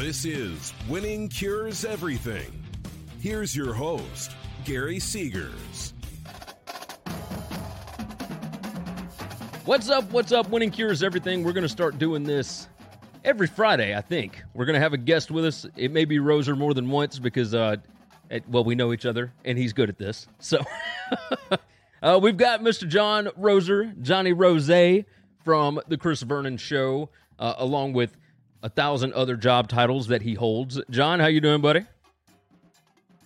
This is Winning Cures Everything. Here's your host, Gary Seegers. What's up? What's up? Winning Cures Everything. We're going to start doing this every Friday, I think. We're going to have a guest with us. It may be Roser more than once because, uh, it, well, we know each other and he's good at this. So uh, we've got Mr. John Roser, Johnny Rose from The Chris Vernon Show, uh, along with a thousand other job titles that he holds. John, how you doing, buddy?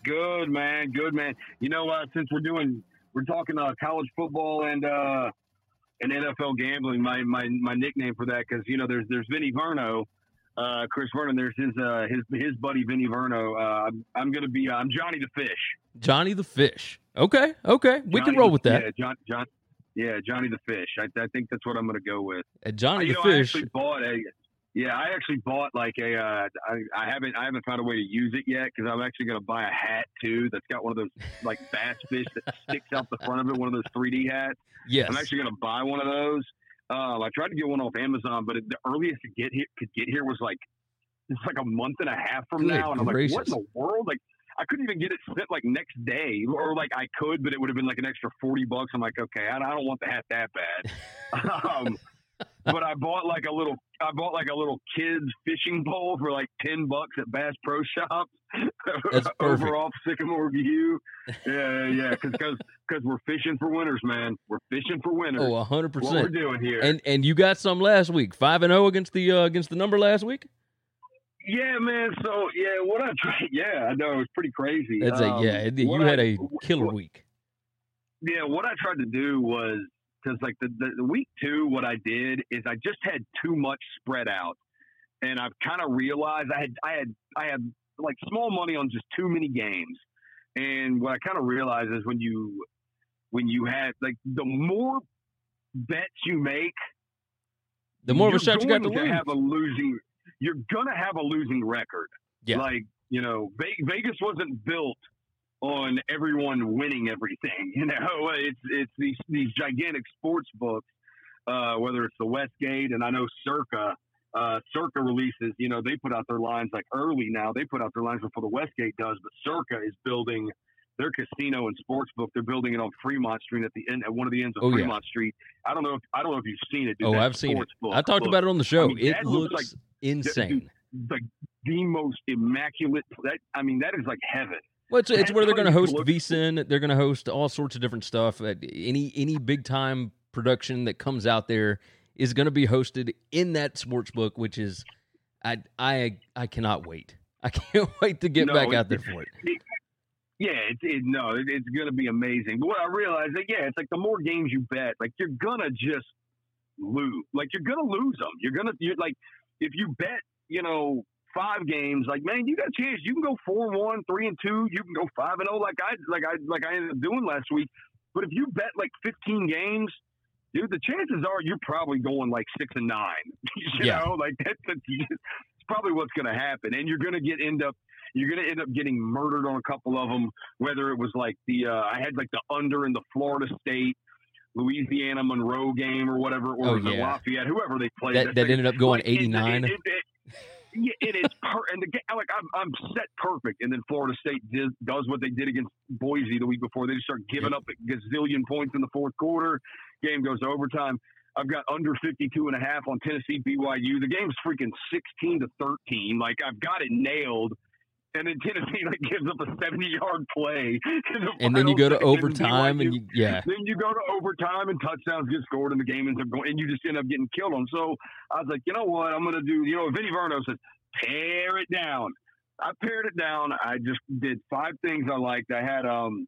Good man, good man. You know, uh, since we're doing, we're talking uh, college football and uh, and NFL gambling. My my my nickname for that because you know there's there's Vinny Verno, uh, Chris Vernon. There's his uh, his his buddy Vinny Verno. Uh, I'm, I'm gonna be I'm Johnny the Fish. Johnny the Fish. Okay, okay, we Johnny can roll with that. Yeah, John John. Yeah, Johnny the Fish. I, I think that's what I'm gonna go with. Uh, Johnny you the know, I Fish. actually bought a. Yeah, I actually bought like a. Uh, I, I haven't. I haven't found a way to use it yet because I'm actually going to buy a hat too. That's got one of those like bass fish that sticks out the front of it. One of those 3D hats. Yes. I'm actually going to buy one of those. Um, I tried to get one off Amazon, but it, the earliest to get here could get here was like it's like a month and a half from Good now, and I'm like, what in the world? Like, I couldn't even get it sent like next day, or like I could, but it would have been like an extra forty bucks. I'm like, okay, I, I don't want the hat that bad. um, but I bought like a little, I bought like a little kids fishing pole for like ten bucks at Bass Pro Shops That's perfect. over off Sycamore View. Yeah, yeah, because because we're fishing for winners, man. We're fishing for winners. Oh, hundred what we're doing here. And and you got some last week, five and zero against the uh, against the number last week. yeah, man. So yeah, what I tried. Yeah, I know it was pretty crazy. That's a Um, yeah. it- You had I- a killer week. Yeah, what I tried to do was because like the, the, the week two, what I did is I just had too much spread out, and I've kind of realized I had I had I had like small money on just too many games, and what I kind of realized is when you when you had like the more bets you make, The more of a shot you got to lose. have a losing. You're gonna have a losing record. Yeah. Like you know, Vegas wasn't built on everyone winning everything. You know, it's it's these these gigantic sports books, uh, whether it's the Westgate and I know Circa. Uh, Circa releases, you know, they put out their lines like early now. They put out their lines before the Westgate does, but Circa is building their casino and sports book. They're building it on Fremont Street at the end, at one of the ends of Oh, yeah. Fremont Street. I don't know if I don't know if you've seen it. Dude, Oh, I've seen it. Book I talked looks about it on the show. mean, it looks, looks insane. the the most immaculate. That I mean, that is like heaven. Well, it's, it's where they're going to host VSIN. They're going to host all sorts of different stuff. Any any big time production that comes out there is going to be hosted in that sports book, which is I I I cannot wait. I can't wait to get No, back out there for it. Yeah, it's it, no, it, it's going to be amazing. But what I realized that yeah, it's like the more games you bet, like you're gonna just lose. Like you're gonna lose them. You're gonna you're like if you bet, you know. Five games, like man, you got a chance. You can go four one, three and one, three and two. You can go five and zero, like I like I like I ended up doing last week. But if you bet like fifteen games, dude, the chances are you're probably going like six and nine. you Yeah. know, like that's, that's it's probably what's going to happen, and you're going to get end up you're going to end up getting murdered on a couple of them. Whether it was like the uh, I had like the under in the Florida State. Louisiana Monroe game or whatever, or Oh, was it yeah. Lafayette, whoever they played. That That's that ended up going eighty nine. Yeah, it is per and the game like I'm I'm set perfect, and then Florida State did, does what they did against Boise the week before. They just start giving up a gazillion points in the fourth quarter. Game goes to overtime. I've got under 52 and a half on Tennessee BYU. The game's freaking 16 to 13. Like I've got it nailed. And then Tennessee like gives up a 70 yard play. the And then you go to second, and overtime, and you yeah. then you go to overtime and touchdowns get scored and the game ends up going and you just end up getting killed on. So I was like, you know what, I'm gonna do you know, Vinny Verno says, tear it down. I pared it down. I just did five things I liked. I had um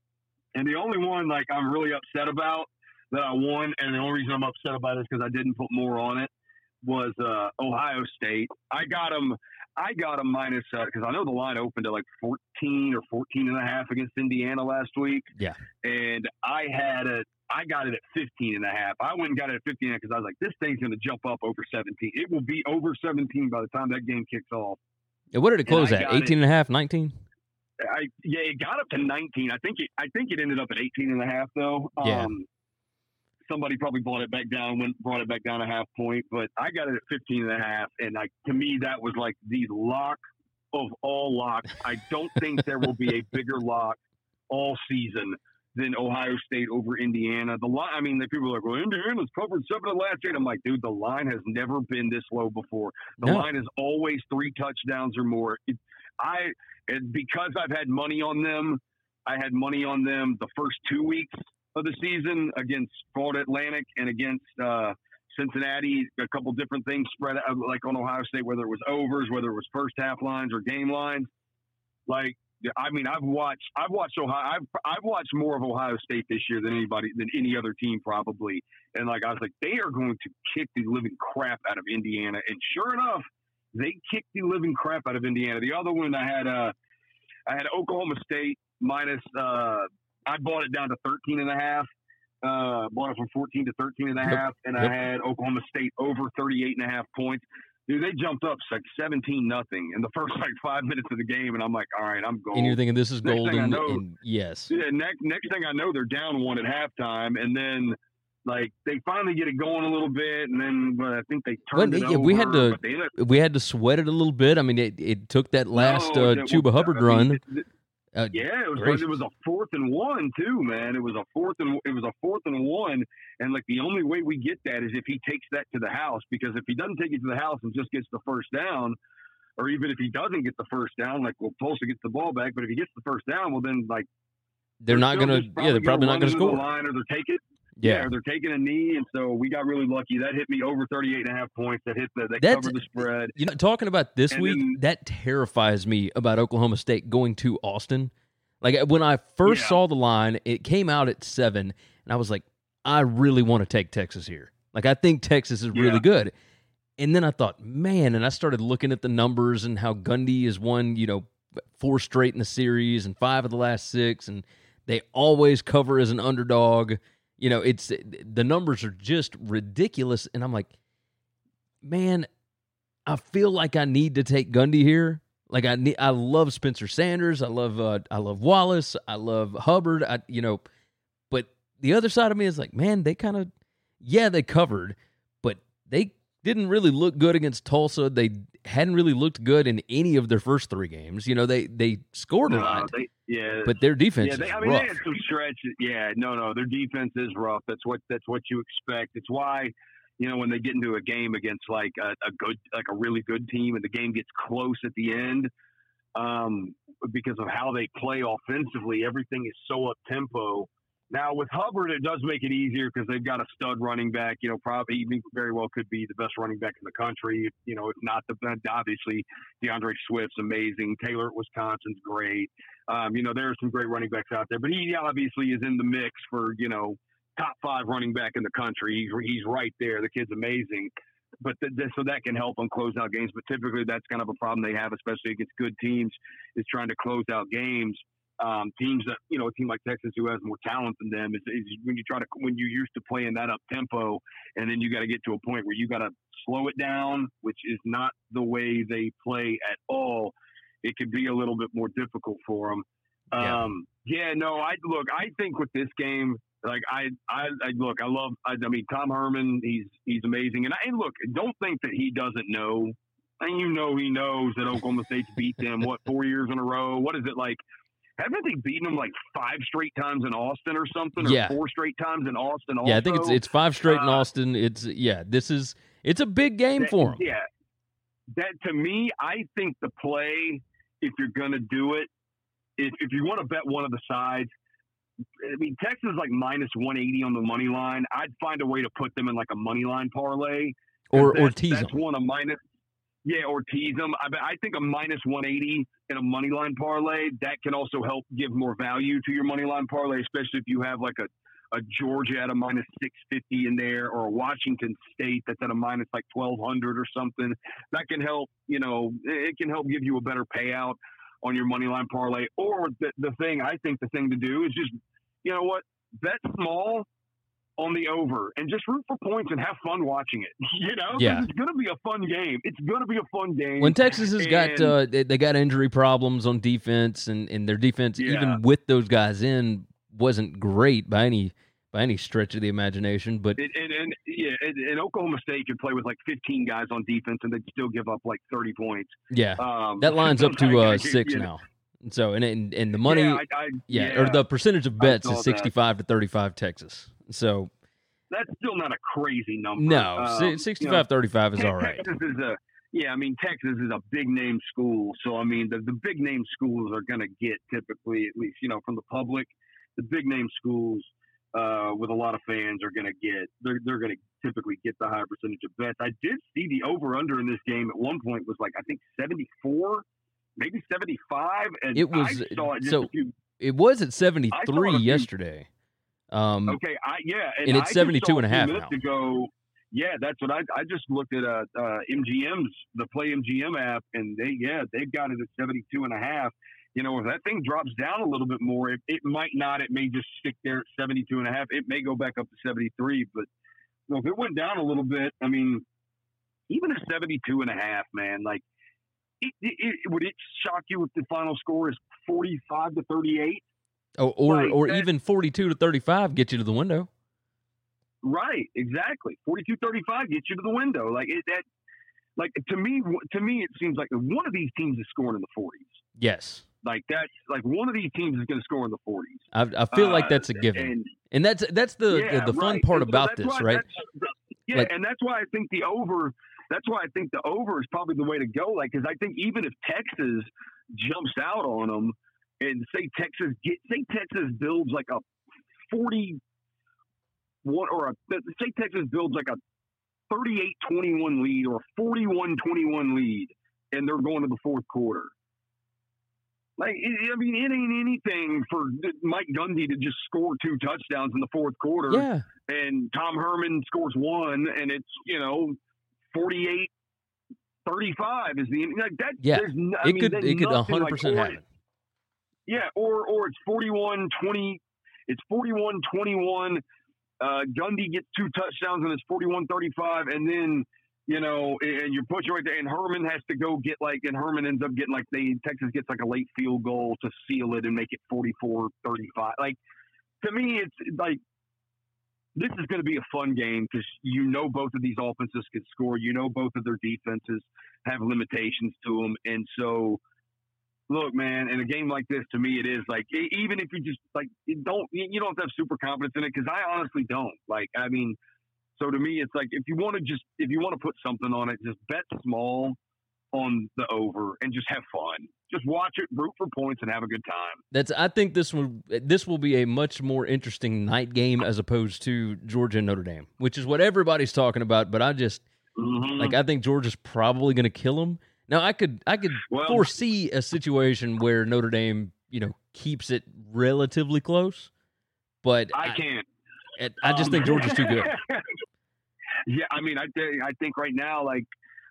and the only one like I'm really upset about that I won, and the only reason I'm upset about it is because I didn't put more on it. was uh, Ohio State. I got them. I got a minus because uh, I know the line opened at like 14 or 14 and a half against Indiana last week. Yeah. And I had it. I got it at 15 and a half. I went and got it at 15 because I was like, this thing's going to jump up over 17. It will be over 17 by the time that game kicks off. Yeah, what did it close at? 18 it, and a half, 19? I yeah, it got up to 19. I think it I think it ended up at 18 and a half though. Yeah. Somebody probably brought it back down, went brought it back down a half point, but I got it at 15 and a half, and like to me that was like the lock of all locks. I don't think there will be a bigger lock all season than Ohio State over Indiana. The line, I mean, the people are like, well, Indiana's covered seven of the last eight. I'm like, dude, the line has never been this low before. The no. line is always three touchdowns or more. It, I, because I've had money on them, I had money on them the first two weeks of the season against Florida Atlantic and against uh, Cincinnati. A couple different things spread out, like on Ohio State, whether it was overs, whether it was first half lines or game lines. Like, I mean, I've watched, I've watched Ohio, I've, I've watched more of Ohio State this year than anybody, than any other team probably. And like, I was like, they are going to kick the living crap out of Indiana. And sure enough, they kicked the living crap out of Indiana. The other one I had, uh, I had Oklahoma State minus, uh, I bought it down to 13 and a half. Uh, bought it from 14 to 13 and a half, and I had Oklahoma State over 38 and a half points. Dude, they jumped up like 17 nothing in the first like five minutes of the game, and I'm like, all right, I'm going. And you're thinking this is next golden. Know, and yes. Yeah. Next, next thing I know, they're down one at halftime, and then like they finally get it going a little bit, and then but I think they turned well, it yeah, over. We had to we had to sweat it a little bit. I mean, it, it took that last no, uh, Chuba Hubbard I mean, run. It, uh, yeah, it was it was a fourth and one too, man. It was a fourth and it was a fourth and one, and like the only way we get that is if he takes that to the house. Because if he doesn't take it to the house and just gets the first down, or even if he doesn't get the first down, like well, Tulsa gets the ball back, but if he gets the first down, well then like they're, they're not gonna yeah they're probably not gonna score the line or they're take it yeah. yeah. they're taking a knee, and so we got really lucky. That hit me over 38 and a half points. That hit the that That's, covered the spread. You know, talking about this and week, then, that terrifies me about Oklahoma State going to Austin. Like when I first yeah. saw the line, it came out at seven, and I was like, I really want to take Texas here. Like I think Texas is really yeah. good. And then I thought, man, and I started looking at the numbers and how Gundy has won, you know, four straight in the series and five of the last six, and they always cover as an underdog. You know, it's the numbers are just ridiculous. And I'm like, man, I feel like I need to take Gundy here. Like I need, I love Spencer Sanders. I love, uh, I love Wallace. I love Hubbard. I, you know, but the other side of me is like, man, they kind of, yeah, they covered, but they didn't really look good against Tulsa. They hadn't really looked good in any of their first three games. You know, they they scored a no, lot. They, yeah, but their defense. Yeah, they, I mean, rough. they had some stretches. Yeah, no, no, their defense is rough. That's what that's what you expect. It's why you know when they get into a game against like a, a good like a really good team and the game gets close at the end. Um, because of how they play offensively, everything is so up tempo now with Hubbard, it does make it easier because they've got a stud running back. You know, probably even very well could be the best running back in the country. You know, if not the obviously D'Andre Swift's amazing. Taylor at Wisconsin's great. Um, you know, there are some great running backs out there, but he obviously is in the mix for you know top five running back in the country. He's he's right there. The kid's amazing. But the, the, so that can help them close out games. But typically, that's kind of a problem they have, especially against good teams, is trying to close out games um, teams that you know a team like Texas who has more talent than them is, is when you try to when you're used to playing that up tempo, and then you got to get to a point where you got to slow it down, which is not the way they play at all. It could be a little bit more difficult for them. Yeah. Um, yeah, no, I look. I think with this game, like I, I, I look. I love. I, I mean, Tom Herman. He's he's amazing. And I and look. Don't think that he doesn't know. And you know he knows that Oklahoma State's beat them what four years in a row. What is it like? Haven't they beaten them like five straight times in Austin or something? Or yeah. four straight times in Austin. Also? Yeah, I think it's it's five straight in uh, Austin. It's yeah, this is it's a big game that, for them. Yeah, that to me, I think the play if you're going to do it, if if you want to bet one of the sides. I mean, Texas is like minus 180 on the money line. I'd find a way to put them in like a money line parlay. Or, or tease That's them. one minus. Yeah, or tease them. I, I think a minus 180 in a money line parlay that can also help give more value to your money line parlay, especially if you have like a, a Georgia at a minus 650 in there or a Washington State that's at a minus like 1200 or something. That can help, you know, it can help give you a better payout on your money line parlay. Or the, the thing, I think the thing to do is just, you know what, bet small on the over and just root for points and have fun watching it. You know, Yeah. it's going to be a fun game. It's going to be a fun game. When Texas has got uh, they, they got injury problems on defense, and, and their defense, Yeah. even with those guys in, wasn't great by any by any stretch of the imagination. But And, and, and yeah, and, and Oklahoma State could play with like 15 guys on defense and they'd still give up like 30 points. yeah, Um, that lines up to uh, six you know, now. And so and and, and the money, Yeah, yeah, I, I, or yeah, the percentage of bets is that. sixty five to thirty five Texas. So that's still not a crazy number. no, Um, si- you know, 65 35 is all right. Texas is a yeah. I mean, Texas is a big name school, so I mean, the, the big name schools are going to get typically, at least you know, from the public, the big name schools uh, with a lot of fans are going to get. They're they're going to typically get the higher percentage of bets. I did see the over under in this game at one point was like I think seventy four. Maybe seventy five, and It was- I saw it so- few. It was at seventy I saw three it a few- yesterday. Um, Okay, I yeah, and, And it's just 72 and a a half now. ago. Yeah, that's what I I just looked at uh, uh MGM's the Play MGM app, and they yeah they've got it at 72 and a half. You know, if that thing drops down a little bit more, it, it might not. It may just stick there at 72 and a half. It may go back up to 73, but you know, if it went down a little bit, I mean, even at 72 and a half, man, like. It, it, it, would it shock you if the final score is 45 to 38? Or or, like or even forty two to thirty five get you to the window. Right, exactly. Forty-two thirty-five gets you to the window. Like it, that, like to me, to me, it seems like one of these teams is scoring in the forties. Yes, Like that's like one of these teams is going to score in the forties. I, I feel like Uh, that's a given, And and that's that's the yeah, the, the fun right. part so about this, why- right? yeah, Like- and that's why I think the over. That's why I think the over is probably the way to go. Like, because I think even if Texas jumps out on them, and say Texas get say Texas builds like a forty one or a say Texas builds like a 38-21 lead or a 41-21 lead, and they're going to the fourth quarter. Like, it, I mean, it ain't anything for Mike Gundy to just score two touchdowns in the fourth quarter Yeah, and Tom Herman scores one, and it's you know 48 35 is the like that. Yeah. I it mean, could it could one hundred percent happen. Yeah, or or it's 41 20. It's 41 21. Uh, Gundy gets two touchdowns and it's 41 35, and then. You know, and you're pushing right there, and Herman has to go get like, and Herman ends up getting like they Texas gets like a late field goal to seal it and make it 44 35. Like, to me, it's like this is going to be a fun game because you know both of these offenses can score. You know both of their defenses have limitations to them, and so look, man, in a game like this, to me, it is like even if you just like you don't you don't have to have super confidence in it because I honestly don't. Like, I mean, so to me, it's like if you want to just if you want to put something on it, just bet small on the over and just have fun. Just watch it, root for points, and have a good time. That's I think this will this will be a much more interesting night game as opposed to Georgia and Notre Dame, which is what everybody's talking about. But I just Mhm. like I think Georgia's probably going to kill them. Now I could I could Well- foresee a situation where Notre Dame you know keeps it relatively close, but I can't. I, I just Um, think Georgia's too good. yeah, I mean, I think I think right now, like,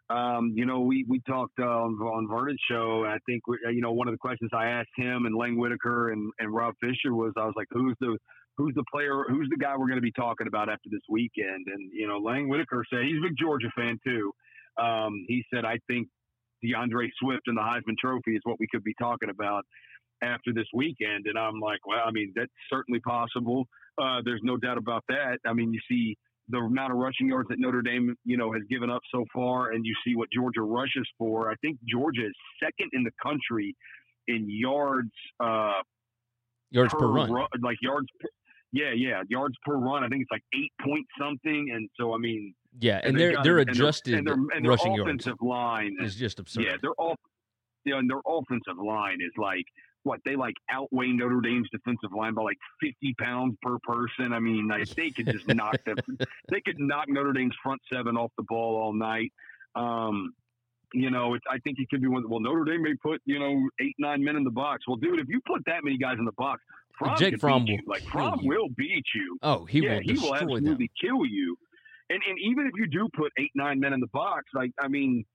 um, you know, we we talked uh, on on Vernon's show, and I think we, you know one of the questions I asked him and Lang Whitaker and and Rob Fisher was, I was like, who's the who's the player, who's the guy we're going to be talking about after this weekend? And you know, Lang Whitaker said he's a big Georgia fan too. Um, he said, I think D'Andre Swift and the Heisman Trophy is what we could be talking about after this weekend. And I'm like, well, I mean, that's certainly possible. Uh, there's no doubt about that. I mean, you see the amount of rushing yards that Notre Dame, you know, has given up so far, and you see what Georgia rushes for. I think Georgia is second in the country in yards uh, Yards per run. ru- like yards. Per, yeah, yeah, yards per run. I think it's like eight point something, and so I mean, Yeah, and, they're their got- their and adjusted and their, and their rushing yards offensive line is just absurd. yeah, their off, you know, and their offensive line is like what they like outweigh Notre Dame's defensive line by like fifty pounds per person. I mean, like, they could just knock them. They could knock Notre Dame's front seven off the ball all night. Um, you know, I think it could be one. Well, Notre Dame may put you know eight nine men in the box. Well, dude, if you put that many guys in the box, Fromm Jake Fromm will like Fromm will beat you. Oh, he yeah, will he will destroy them. absolutely kill you. And and even if you do put eight nine men in the box, like I mean,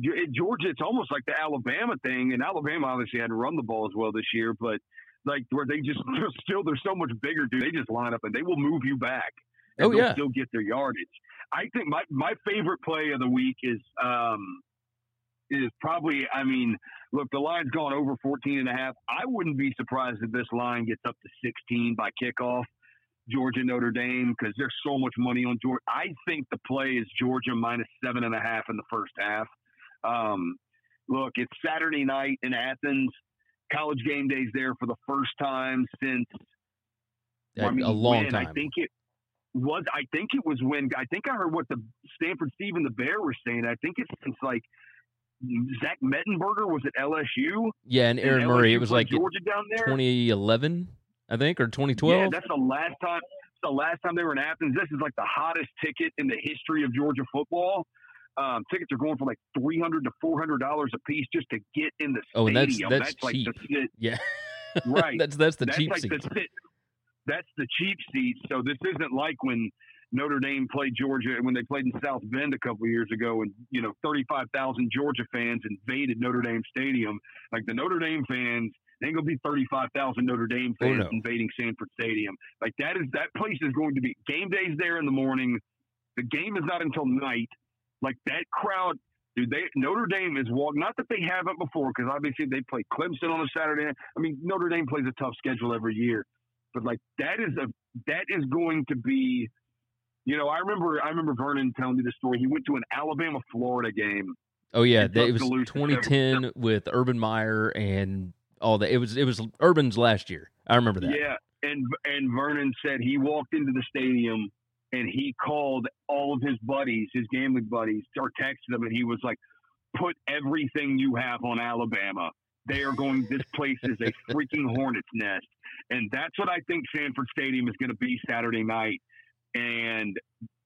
Georgia, it's almost like the Alabama thing. And Alabama obviously had to run the ball as well this year, but like where they just still they're so much bigger, dude. They just line up and they will move you back. And Oh, they'll yeah. still get their yardage. I think my my favorite play of the week is um is probably I mean look the line's gone over 14 and a half. I wouldn't be surprised if this line gets up to 16 by kickoff. Georgia Notre Dame because there's so much money on Georgia. I think the play is Georgia minus seven and a half in the first half. Um, look, it's Saturday night in Athens. College game days there for the first time since A, I mean, a long when? time. I think it was. I think it was when I think I heard what the Stanford Steve and the Bear were saying. I think it's since like Zach Mettenberger was at LSU. yeah, and Aaron and Murray. It was like Georgia down there. 2011, I think, or 2012. Yeah, that's the last time. The last time they were in Athens. This is like the hottest ticket in the history of Georgia football. Um, tickets are going for like three hundred to four hundred dollars a piece just to get in the Oh, stadium. that's- that's like the cheap. yeah, right. that's that's the that's cheap like seat. the. That's the cheap seats. So this isn't like when Notre Dame played Georgia when they played in South Bend a couple years ago, and you know thirty five thousand Georgia fans invaded Notre Dame Stadium. Like the Notre Dame fans, ain't gonna be thirty five thousand Notre Dame Oh, fans no. invading Sanford Stadium. Like that is that place is going to be game days there in the morning. The game is not until night. Like that crowd. Dude, they Notre Dame is walk. Not that they haven't before, because obviously they play Clemson on a Saturday. I mean, Notre Dame plays a tough schedule every year, but like that is a that is going to be. You know, I remember I remember Vernon telling me the story. He went to an Alabama Florida game. Oh yeah, they, it was 2010 with Urban Meyer and all that. It was it was Urban's last year. I remember that. Yeah, and and Vernon said he walked into the stadium and he called all of his buddies, his gambling buddies, or texted them, and he was like, "Put everything you have on Alabama. They are going. This place is a freaking hornet's nest." And that's what I think Sanford Stadium is going to be Saturday night. And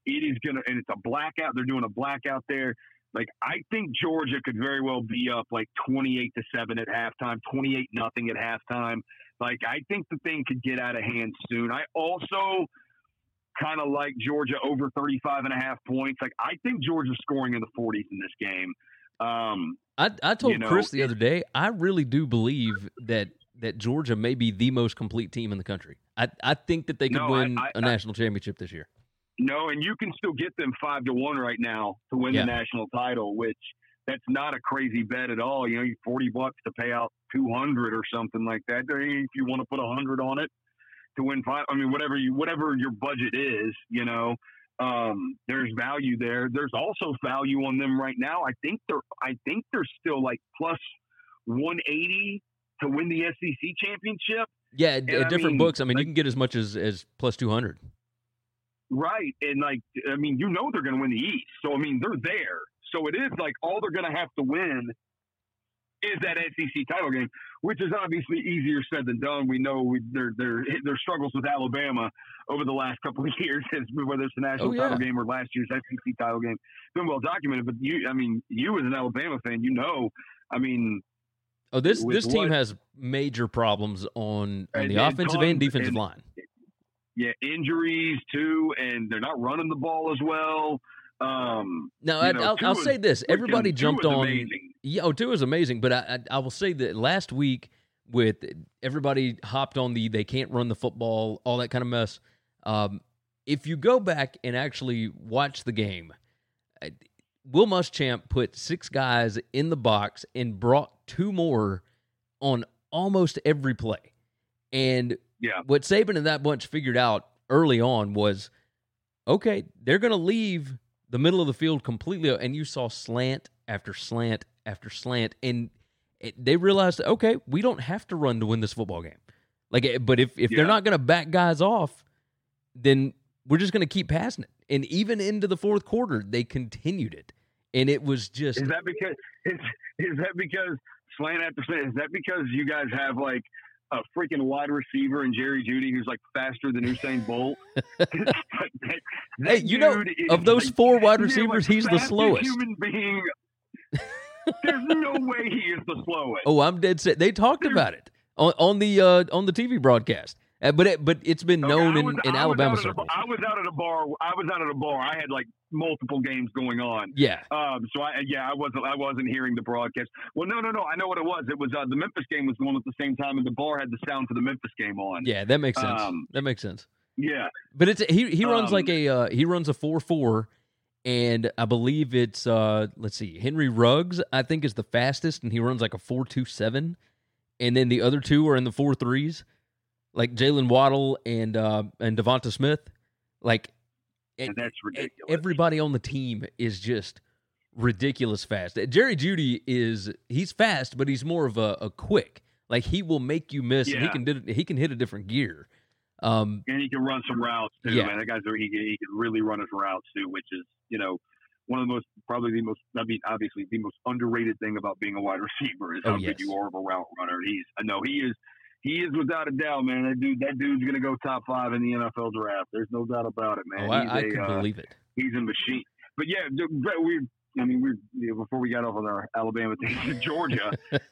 it is going to, and it's a blackout. They're doing a blackout there. Like I think Georgia could very well be up like twenty-eight to seven at halftime, twenty-eight nothing at halftime. Like I think the thing could get out of hand soon. I also kind of like Georgia over 35 and a half points. Like I think Georgia's scoring in the 40s in this game. Um, I I told You know, Chris the other day. I really do believe that that Georgia may be the most complete team in the country. I I think that they could No, win I- a national championship this year. No, and you can still get them five to one right now to win Yeah. the national title, which that's not a crazy bet at all. You know, you 40 bucks to pay out 200 or something like that. If you want to put a 100 on it to win five, I mean, whatever you, whatever your budget is, you know, um, there's value there. There's also value on them right now. I think they're, I think they're still like plus 180 to win the SEC championship. Yeah, And at I different mean, books. I mean, you can get as much as as plus 200. Right. And like, I mean, you know they're going to win the East. So, I mean, they're there. So it is like all they're going to have to win is that SEC title game, which is obviously easier said than done. We know we, their their their struggles with Alabama over the last couple of years, whether it's the national Oh, yeah. title game or last year's SEC title game, it's been well documented. But you, I mean, you as an Alabama fan, you know, I mean, Oh, this this team what- has major problems on on the offensive and defensive and- line. Yeah, injuries too, and they're not running the ball as well. Um, Now, I, know, I'll, say this: everybody jumped on. amazing. Yeah, oh, two is amazing, but I, I I will say that last week with everybody hopped on the they can't run the football, all that kind of mess. Um, if you go back and actually watch the game, uh, Will Muschamp put six guys in the box and brought two more on almost every play. And Yeah. what Saban and that bunch figured out early on was okay, they're going to leave the middle of the field completely. And you saw slant after slant after slant. And it, they realized, okay, we don't have to run to win this football game. Like, eh, but if, if Yeah. they're not going to back guys off, then we're just going to keep passing it. And even into the fourth quarter, they continued it. And it was just, Is that because is, is that because slant after slant? Is that because you guys have like a freaking wide receiver and Jerry Jeudy who's like faster than Usain Bolt? That- Hey, you know, of those like, four wide receivers, he's the slowest. Human being. There's no way he is the slowest. Oh, I'm dead set. They talked There's- about it on, on the uh, on the TV broadcast. Uh, but it, but it's been known in, was- in I Alabama circles. I was out at a bar. I was out at a bar. I had like multiple games going on. Yeah, Um, so I yeah, I wasn't I wasn't hearing the broadcast. Well, no, no, no. I know what it was. It was uh, the Memphis game was going at the same time, and the bar had the sound for the Memphis game on. yeah, that makes sense. Um, that makes sense. Yeah. But it's he he runs Um, like a uh, he runs a four four, and I believe it's uh let's see Henry Ruggs I think is the fastest, and he runs like a four two seven, and then the other two are in the four threes, like Jaylen Waddle and uh and DeVonta Smith, like And that's ridiculous. everybody on the team is just ridiculous fast. Jerry Jeudy is he's fast, but he's more of a, a quick. Like he will make you miss. And he can did he can hit a different gear. Um, and he can run some routes too, Yeah. man. That guy's he can, he can really run his routes too, which is you know one of the most probably the most I mean obviously the most underrated thing about being a wide receiver is Oh, how yes. good you are of a route runner. He's no he is he is without a doubt, man. That dude that dude's gonna go top five in the NFL draft. There's no doubt about it, man. oh, I, I a, can uh, believe it. he's a machine. But yeah, we. I mean, we you know, before we got off on our Alabama thing, Georgia.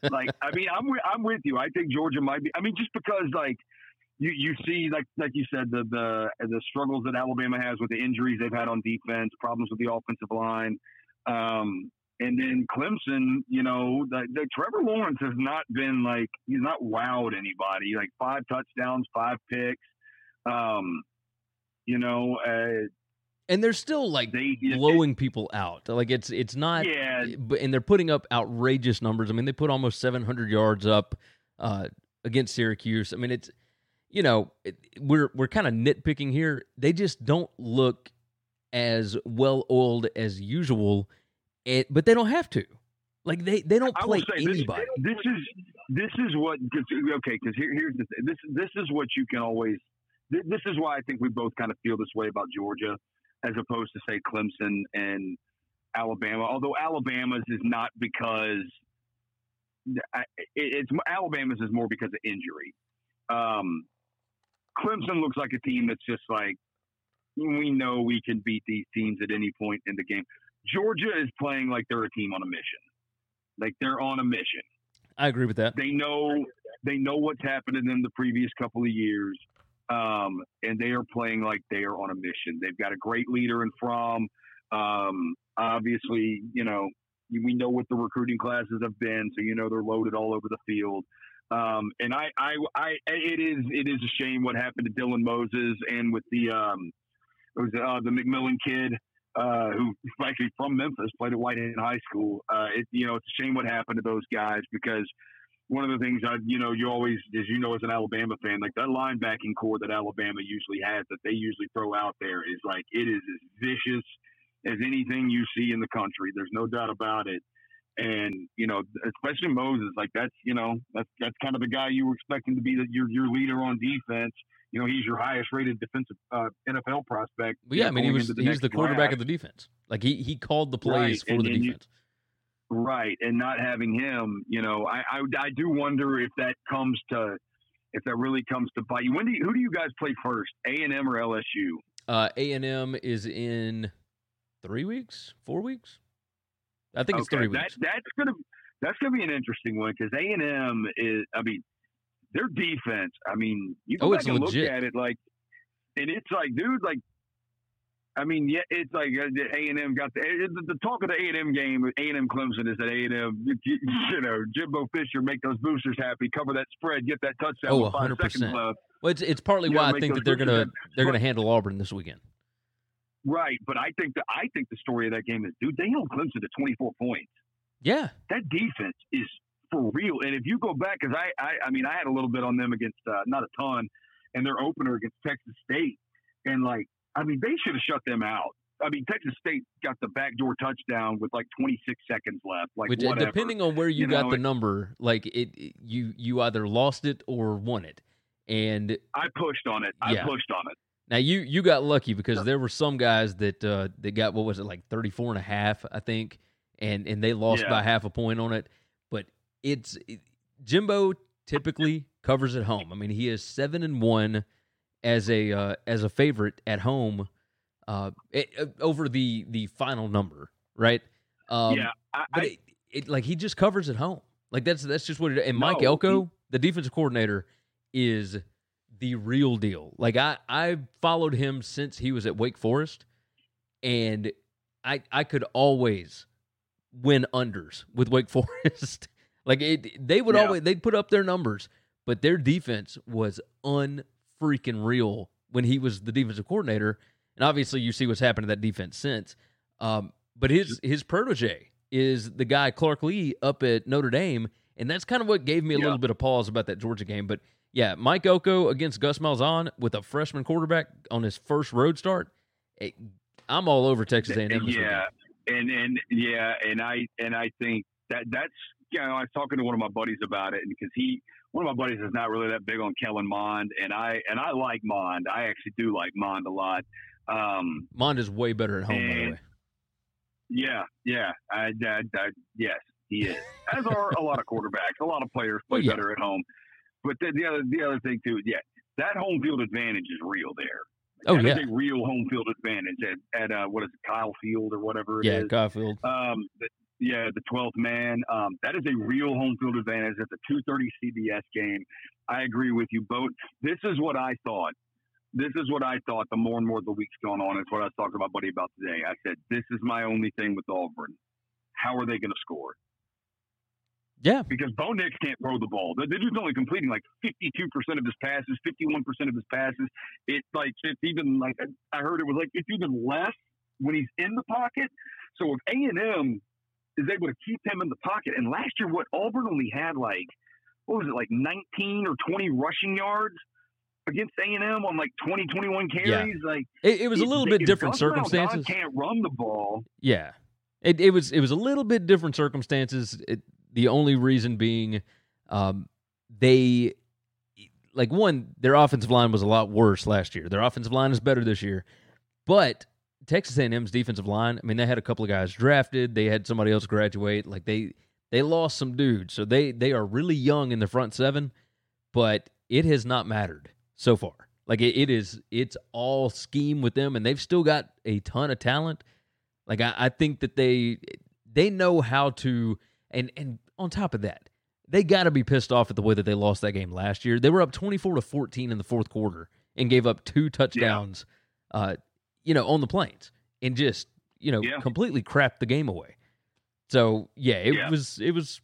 like, I mean, I'm with, I'm with you. I think Georgia might be. I mean, just because like you you see like like you said the the the struggles that Alabama has with the injuries they've had on defense, problems with the offensive line. Um, and then Clemson, you know, the, the Trevor Lawrence has not been like he's not wowed anybody. Like five touchdowns, five picks. Um, you know, uh, And they're still like they blowing people out. Like it's it's not. Yeah, But and they're putting up outrageous numbers. I mean, they put almost 700 yards up uh, against Syracuse. I mean, it's you know it, we're we're kind of nitpicking here. They just don't look as well oiled as usual, it, but they don't have to. Like they they don't play say anybody. this is this is what cause, okay because here, here's the thing. this this is what you can always thi- this is why I think we both kind of feel this way about Georgia as opposed to say Clemson and Alabama. Although Alabama's is not because I- it, it's Alabama's is more because of injury. Um, Clemson looks like a team that's just like we know we can beat these teams at any point in the game. Georgia is playing like they're a team on a mission. Like they're on a mission. I agree with that. They know they know what's happened to them the previous couple of years, um, and they are playing like they are on a mission. They've got a great leader in Fromm. Um, obviously, you know we know what the recruiting classes have been, so you know they're loaded all over the field. Um, and I, I, I, it is it is a shame what happened to Dylan Moses and with the um, it was uh, the McMillon kid uh, who actually from Memphis, played at White in high school. Uh, it, you know, it's a shame what happened to those guys because one of the things I, you know, you always, as you know, as an Alabama fan, like that linebacking corps that Alabama usually has, that they usually throw out there, is like it is as vicious as anything you see in the country. There's no doubt about it. And you know, especially Moses, like that's you know that's that's kind of the guy you were expecting to be the, your your leader on defense. You know, he's your highest rated defensive uh, NFL prospect. Well, yeah, I mean, he was the he was the quarterback draft. of the defense. Like he he called the plays Right, for and the you- defense. Right, and not having him, you know, I, I I do wonder if that comes to if that really comes to bite you. When do you, who do you guys play first, A and M or LSU? Uh, A and M is in three weeks, four weeks. I think it's Okay, three that, weeks. That's gonna that's gonna be an interesting one because A and M is, I mean, their defense. I mean, you go Oh, back and legit. look at it, like, and it's like, dude, like. I mean, yeah, it's like uh, A and M got the, the the talk of the A and M game. A and M Clemson is that A and M, you know, Jimbo Fisher make those boosters happy, cover that spread, get that touchdown Oh, with five 100%. Well, it's it's partly why I think that they're gonna boosters they're gonna handle Auburn this weekend. Right, but I think the I think the story of that game is, dude, they held Clemson to twenty four points. Yeah, that defense is for real. And if you go back, because I, I, I mean, I had a little bit on them against uh, not a ton, and their opener against Texas State, and like, I mean, they should have shut them out. I mean, Texas State got the backdoor touchdown with like 26 seconds left. Like, which uh, whatever. depending on where you, You got know, the it- number, like it, it- you you either lost it or won it. And I pushed on it. I pushed on it. now you you got lucky because there were some guys that uh that got what was it like 34 and a half, I think, and and they lost Yeah. by half a point on it. But it's it, Jimbo typically covers at home. I mean, he is 7 and 1 as a uh, as a favorite at home uh, it, uh, over the the final number, right? Um, yeah, I, but it, it like he just covers at home. Like that's that's just what it. And Mike No, Elko, the defensive coordinator is the real deal. Like I I followed him since he was at Wake Forest, and I I could always win unders with Wake Forest. Like it, they would Yeah. always they'd put up their numbers, but their defense was unfreaking real when he was the defensive coordinator. And obviously, you see what's happened to that defense since. Um, but his his protege is the guy Clark Lea up at Notre Dame, and that's kind of what gave me a Yeah. little bit of pause about that Georgia game. But yeah, Mike Elko against Gus Malzahn with a freshman quarterback on his first road start. it- I'm all over Texas A&M. yeah, and and yeah, and I and I think that that's you know I was talking to one of my buddies about it, and because he one of my buddies is not really that big on Kellen Mond, and I and I like Mond. I actually do like Mond a lot. Um, Mond is way better at home, by the way. yeah, yeah, I, I, I, yes, he is. As are a lot of quarterbacks. A lot of players play yeah. better at home. But the, the other the other thing too, yeah, that home field advantage is real there. Oh That yeah, a real home field advantage at, at uh, what is it, Kyle Field or whatever it yeah, is. Kyle Field. Um, yeah, the 12th man. Um, that is a real home field advantage. It's a 2:30 CBS game. I agree with you both. This is what I thought. This is what I thought. The more and more the week's gone on, is what I was talking to my buddy about today. I said, "This is my only thing with Auburn. How are they going to score? Yeah, Because Bo Nix can't throw the ball. The the dude's only completing like 52% of his passes, 51% of his passes. It's like it's even like I heard it was like it's even less when he's in the pocket. So if A and M is able to keep him in the pocket, and last year what Auburn only had like what was it like 19 or 20 rushing yards against A and M on like 20, 21 carries. Like it, it was a little bit different circumstances. Can't run the ball. Yeah, it it was it was a little bit different circumstances. It, the only reason being, um, they like one their offensive line was a lot worse last year. Their offensive line is better this year, but Texas A&M's defensive line. I mean, they had a couple of guys drafted. They had somebody else graduate. Like they they lost some dudes, so they they are really young in the front seven, but it has not mattered so far. Like it, it is, it's all scheme with them, and they've still got a ton of talent. Like I, I think that they they know how to, and and on top of that, they got to be pissed off at the way that they lost that game last year. They were up twenty four to fourteen in the fourth quarter and gave up two touchdowns, uh, you know, on the plains, and just you know Yeah. completely crapped the game away. So yeah, it Yeah. was it was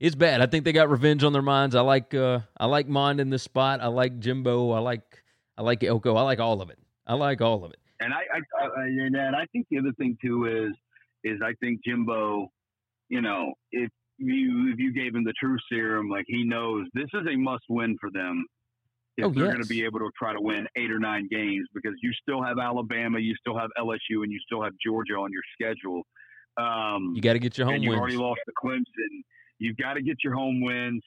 it's bad. I think they got revenge on their minds. I like uh I like Mond in this spot. I like Jimbo. I like I like Elko. I like all of it. I like all of it. And I, I, I and and I think the other thing too is is I think Jimbo, you know, if you if you gave him the true serum, like he knows this is a must win for them. If Oh, they're yes. going to be able to try to win eight or nine games, because you still have Alabama, you still have LSU, and you still have Georgia on your schedule. Um, You got to get your home and you wins. already lost to Clemson. You've got to get your home wins.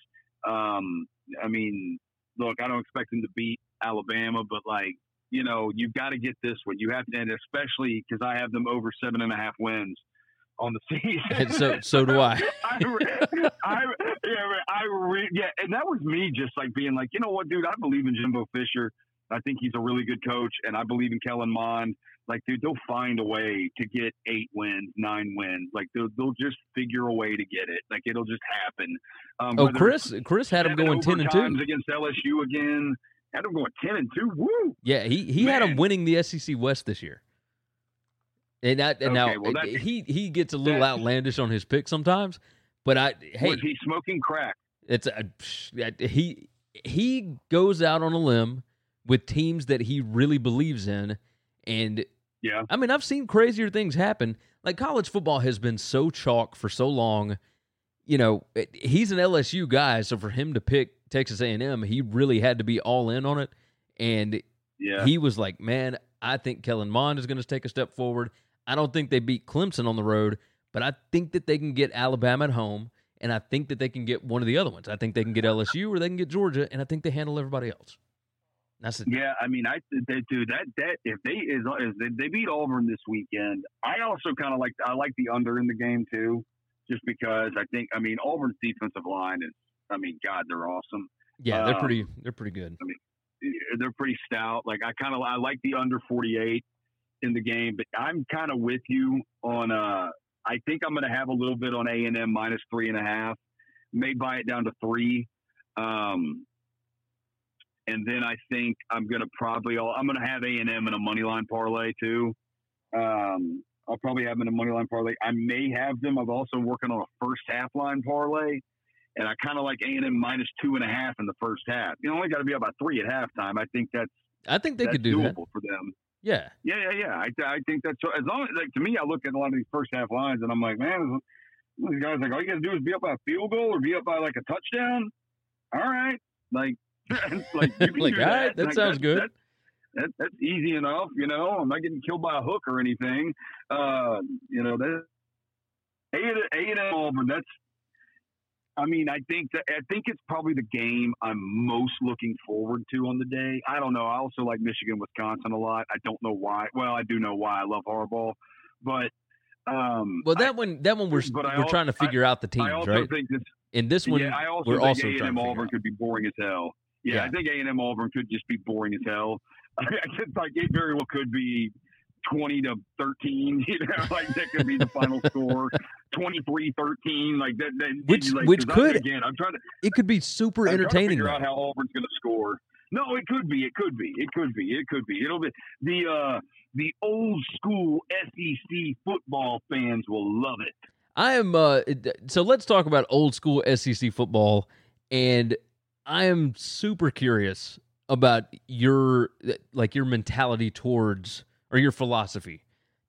Um, I mean, look, I don't expect them to beat Alabama, but like, you know, you've got to get this one. You have to, and especially because I have them over seven and a half wins on the season. And so so do I. I, I, yeah, I re- yeah, and that was me just like being like, you know what, dude, I believe in Jimbo Fisher. I think he's a really good coach, and I believe in Kellen Mond. Like, dude, they'll find a way to get eight wins, nine wins. Like, they'll, they'll just figure a way to get it. Like, it'll just happen. Um, Oh, Chris Chris had him going ten and two. against LSU again. Had him going ten and two. Woo! Yeah, he he had him winning the SEC West this year. And, that, and now well, he he gets a little outlandish on his pick sometimes, but I hey, Was he smoking crack? it's a he he goes out on a limb with teams that he really believes in, and Yeah. I mean I've seen crazier things happen. Like college football has been so chalk for so long. You know, it- he's an LSU guy, so for him to pick Texas A&M, he really had to be all in on it, and Yeah. he was like, "Man, I think Kellen Mond is going to take a step forward. I don't think they beat Clemson on the road, but I think that they can get Alabama at home, and I think that they can get one of the other ones. I think they can get LSU or they can get Georgia, and I think they handle everybody else." That's it. Yeah, I mean, I they, dude that that if they is if they, they beat Auburn this weekend, I also kind of like I like the under in the game too, just because I think I mean Auburn's defensive line is I mean God they're awesome. Yeah, they're Um, pretty. They're pretty good. I mean, They're pretty stout. Like I kind of I like the under forty eight in the game, but I'm kind of with you on. uh I think I'm going to have a little bit on A and M minus three and a half. May buy it down to three. Um, and then I think I'm gonna probably I'm gonna have A and M in a money line parlay too. Um, I'll probably have them in a money line parlay. I may have them. I'm also working on a first half line parlay, and I kind of like A and M minus two and a half in the first half. You only got to be about three at halftime. I think that's I think they could do doable that. for them. Yeah. Yeah, yeah, yeah. I, I think that's as long as like to me, I look at a lot of these first half lines and I'm like, man, these guys like all you got to do is be up by a field goal or be up by like a touchdown. All right, like, like you can Like, do right, that Like, sounds good. That, that, that's easy enough, you know. I'm not getting killed by a hook or anything. Uh, you know that A A and M Auburn. That's. I mean, I think that I think it's probably the game I'm most looking forward to on the day. I don't know. I also like Michigan, Wisconsin a lot. I don't know why. Well, I do know why. I love Harbaugh, but um, Well, I- that one, that one, we're we're al- trying to figure out the teams, I also right? think this. And this one, yeah, I also we're think also A&M Auburn could be boring as hell. Yeah, Yeah. I think A and M Auburn could just be boring as hell. it's like it very well could be twenty to thirteen. You know, like that could be the final score. 23-13, like that. that Which- like, which 'cause I- could- again. I'm trying to It could be super I'm entertaining. figure out how Auburn's going to score. No, it could be. It could be. It could be. It could be. It'll be the uh the old school SEC football fans will love it. I am uh so let's talk about old school SEC football and I am super curious about your like your mentality towards or your philosophy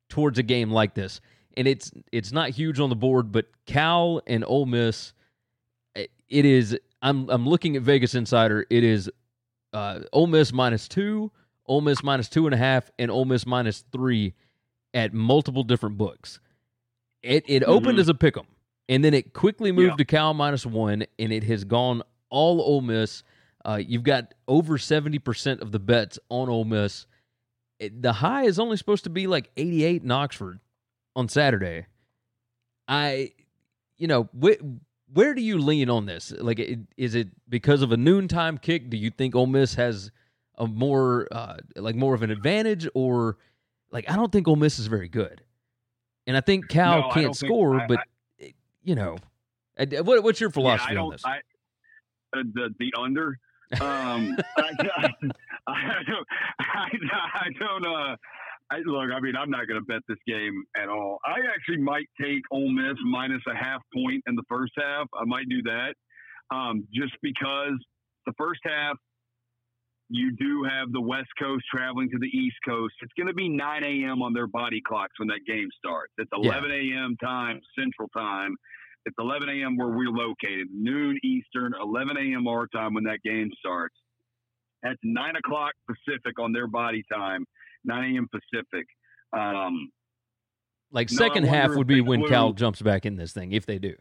towards a game like this. And it's it's not huge on the board, but Cal and Ole Miss it is I'm I'm looking at Vegas Insider. It is uh Ole Miss minus two, Ole Miss minus two and a half, and Ole Miss minus three at multiple different books. It it opened Mhm. as a pick 'em, and then it quickly moved Yeah. to Cal minus one, and it has gone all Ole Miss. Uh, you've got over seventy percent of the bets on Ole Miss. It- the high is only supposed to be like eighty eight in Oxford on Saturday. I, you know, wh- where do you lean on this? Like, it, is it because of a noontime kick? Do you think Ole Miss has a more, uh, like, more of an advantage, or like I don't think Ole Miss is very good, and I think Cal No, can't don't think- score. I- but you know, what, what's your philosophy yeah, I on this? I, uh, the the under. Um, I, I, I don't. I, I don't. Uh, I, look, I mean, I'm not going to bet this game at all. I actually might take Ole Miss minus a half point in the first half. I might do that, um, just because the first half you do have the West Coast traveling to the East Coast. It's going to be 9 a.m. on their body clocks when that game starts. It's Yeah. 11 a.m. time, Central Time. It's 11 a.m. where we're located, noon Eastern, 11 a.m. our time when that game starts. That's 9 o'clock Pacific on their body time, 9 a.m. Pacific. Um, like no, second half would be when flew- Cal jumps back in this thing, if they do.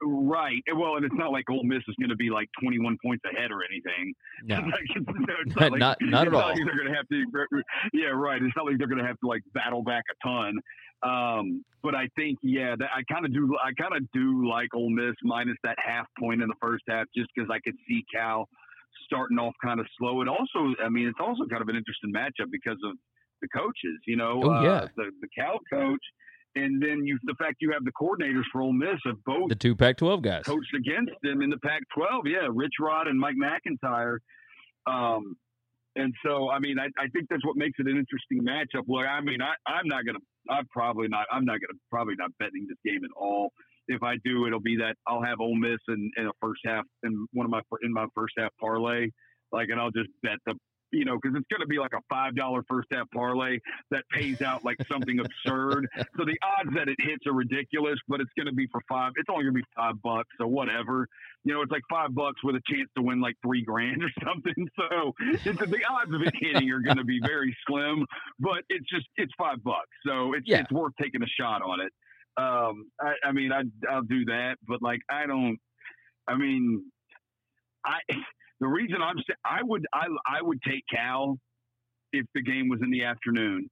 right. Well, and it's not like Ole Miss is going to be like 21 points ahead or anything. No, Like, it's, it's Not- like- not- not at all. Like they're going to have to. Yeah, right. It's not like they're going to have to like battle back a ton. Um, but I think, yeah, that I kind of do. I kind of do like Ole Miss minus that half point in the first half, just because I could see Cal starting off kind of slow. It also, I mean, it's also kind of an interesting matchup because of the coaches. You know, Oh, uh, yeah. the the Cal coach, and then you the fact you have the coordinators for Ole Miss have both the two Pac-12 guys. coached against them in the Pac-12. Yeah, Rich Rod and Mike MacIntyre. Um, and so, I mean, I, I think that's what makes it an interesting matchup. Look, I mean, I, I'm not gonna, I'm probably not, I'm not gonna, probably not betting this game at all. If I do, it'll be that I'll have Ole Miss in, in a first half in one of my in my first half parlay, like, and I'll just bet the. You know, because it's going to be like a five dollar first half parlay that pays out like something absurd. So the odds that it hits are ridiculous, but it's going to be for five. It's only going to be five bucks, so whatever. You know, it's like five bucks with a chance to win like three grand or something. So it's, the odds of it hitting are going to be very slim, but it's just it's five bucks, so it's Yeah. it's worth taking a shot on it. Um, I, I mean, I I'll do that, but like I don't. I mean, I the reason I'm sa- I would I I would take Cal if the game was in the afternoon,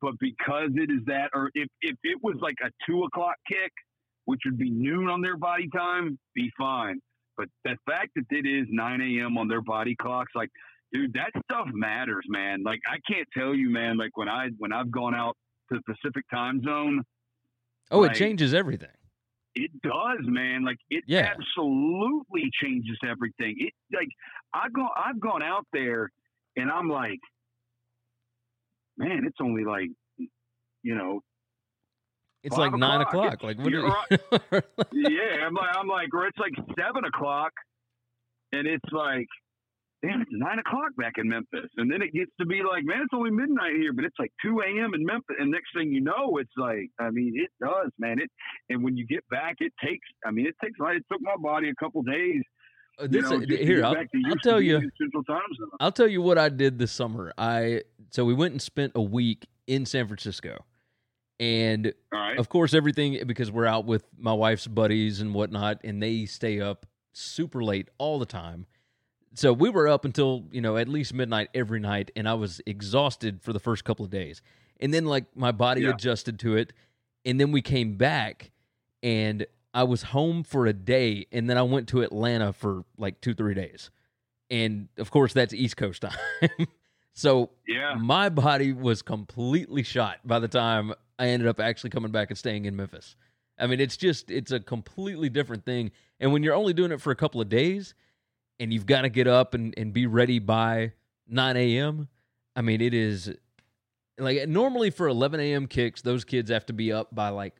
but because it is that, or if if it was like a two o'clock kick, which would be noon on their body time, be fine. But the fact that it is 9 a.m. on their body clocks, like, dude, that stuff matters, man. Like, I can't tell you, man. Like when I when I've gone out to the Pacific time zone, Oh, it changes everything. It does, man. Like it Yeah. absolutely changes everything. It like I've gone I've gone out there and I'm like, man, it's only like you know, It's like nine o'clock. o'clock. Like what? yeah. I'm like I'm like, or it's like seven o'clock, and it's like, damn, it's nine o'clock back in Memphis, and then it gets to be like, man, it's only midnight here, but it's like two a.m. in Memphis, and next thing you know, it's like, I mean, it does, man. It and when you get back, it takes. I mean, it takes. Like, it took my body a couple days. Uh, You this know, uh, here, I'll, I'll tell you. Central Time Zone. I'll tell you what I did this summer. I so we went and spent a week in San Francisco, and right. of course everything because we're out with my wife's buddies and whatnot, and they stay up super late all the time. So we were up until you know at least midnight every night, and I was exhausted for the first couple of days, and then like my body Yeah. adjusted to it, and then we came back, and I was home for a day, and then I went to Atlanta for like two three days, and of course that's East Coast time. so Yeah. my body was completely shot by the time I ended up actually coming back and staying in Memphis. I mean, it's just it's a completely different thing. And when you're only doing it for a couple of days and you've got to get up and, and be ready by 9 a.m., I mean, it is like normally for 11 a.m. kicks, those kids have to be up by like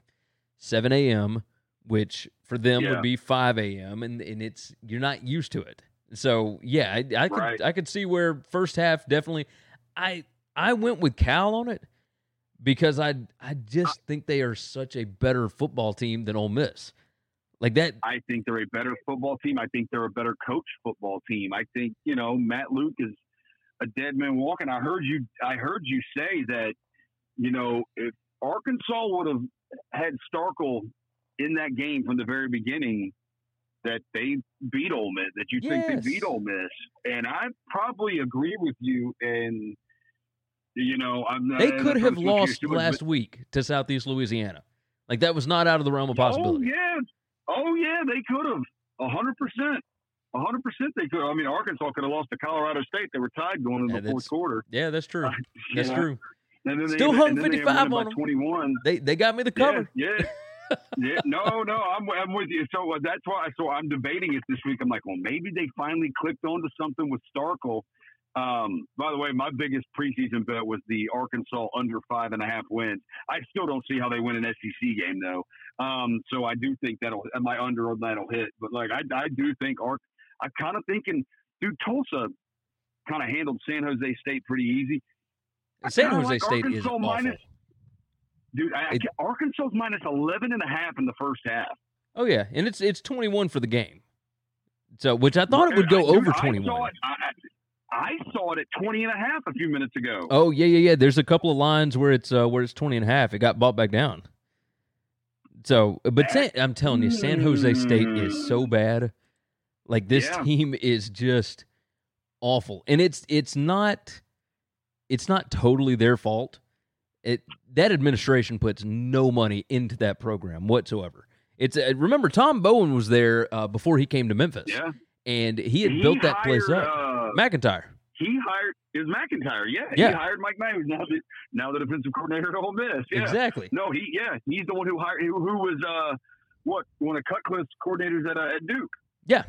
7 a.m., which for them Yeah. would be 5 a.m. And, and it's you're not used to it. So yeah, I, I could Right. I could see where first half definitely. I I went with Cal on it because I I just think they are such a better football team than Ole Miss. Like that. I think they're a better football team. I think they're a better coach football team. I think you know Matt Luke is a dead man walking. I heard you. I heard you say that you know if Arkansas would have had Starkel in that game from the very beginning, that they beat Ole Miss. That you think they beat Ole Miss, and I probably agree with you. And you know, I'm not, They could have trying to switch lost last but- week to Southeast Louisiana. Like that was not out of the realm of oh, possibility. Oh yeah, oh yeah, they could have a hundred percent, a hundred percent. They could. I mean, Arkansas could have lost to Colorado State. They were tied going into Yeah, the fourth quarter. Yeah, that's true. That's know? true. And then they, Still and hung 55 won it by on 'em. Twenty-one. They they got me the cover. Yeah, yeah, yeah. No, no, I'm, I'm with you. So uh, that's why. So I'm debating it this week. I'm like, well, maybe they finally clicked onto something with Starkel. Um, by the way, my biggest preseason bet was the Arkansas under five and a half wins. I still don't see how they win an SEC game though. Um, so I do think that'll my under on that'll hit. But like, I, I do think Ark. I'm kind of thinking, dude, Tulsa kind of handled San Jose State pretty easy. San Jose like State is Arkansas awful. minus- Dude, I, I It- can't- Arkansas's minus 11 and a half in the first half. Oh yeah, and it's it's 21 for the game. So which I thought it would I- go dude, over 21. I, saw it at 20 and a half a few minutes ago. Oh yeah, yeah, yeah. There's a couple of lines where it's uh, where it's 20 and a half. It got bought back down. So, but San, I'm telling you, San Jose State is so bad. Like this Yeah. team is just awful, and it's it's not it's not totally their fault. It that administration puts no money into that program whatsoever. It's uh, remember Tom Bowen was there uh, before he came to Memphis, yeah. and he had He built that place hired, up. Uh, MacIntyre. he hired, was MacIntyre, yeah. Yeah. He hired Mike Mayock, now the, now the defensive coordinator at Ole Miss. Yeah. Exactly. No, he, yeah, he's the one who hired, who, who was, uh, what, one of Cutcliffe's coordinators at, uh, at Duke. Yeah.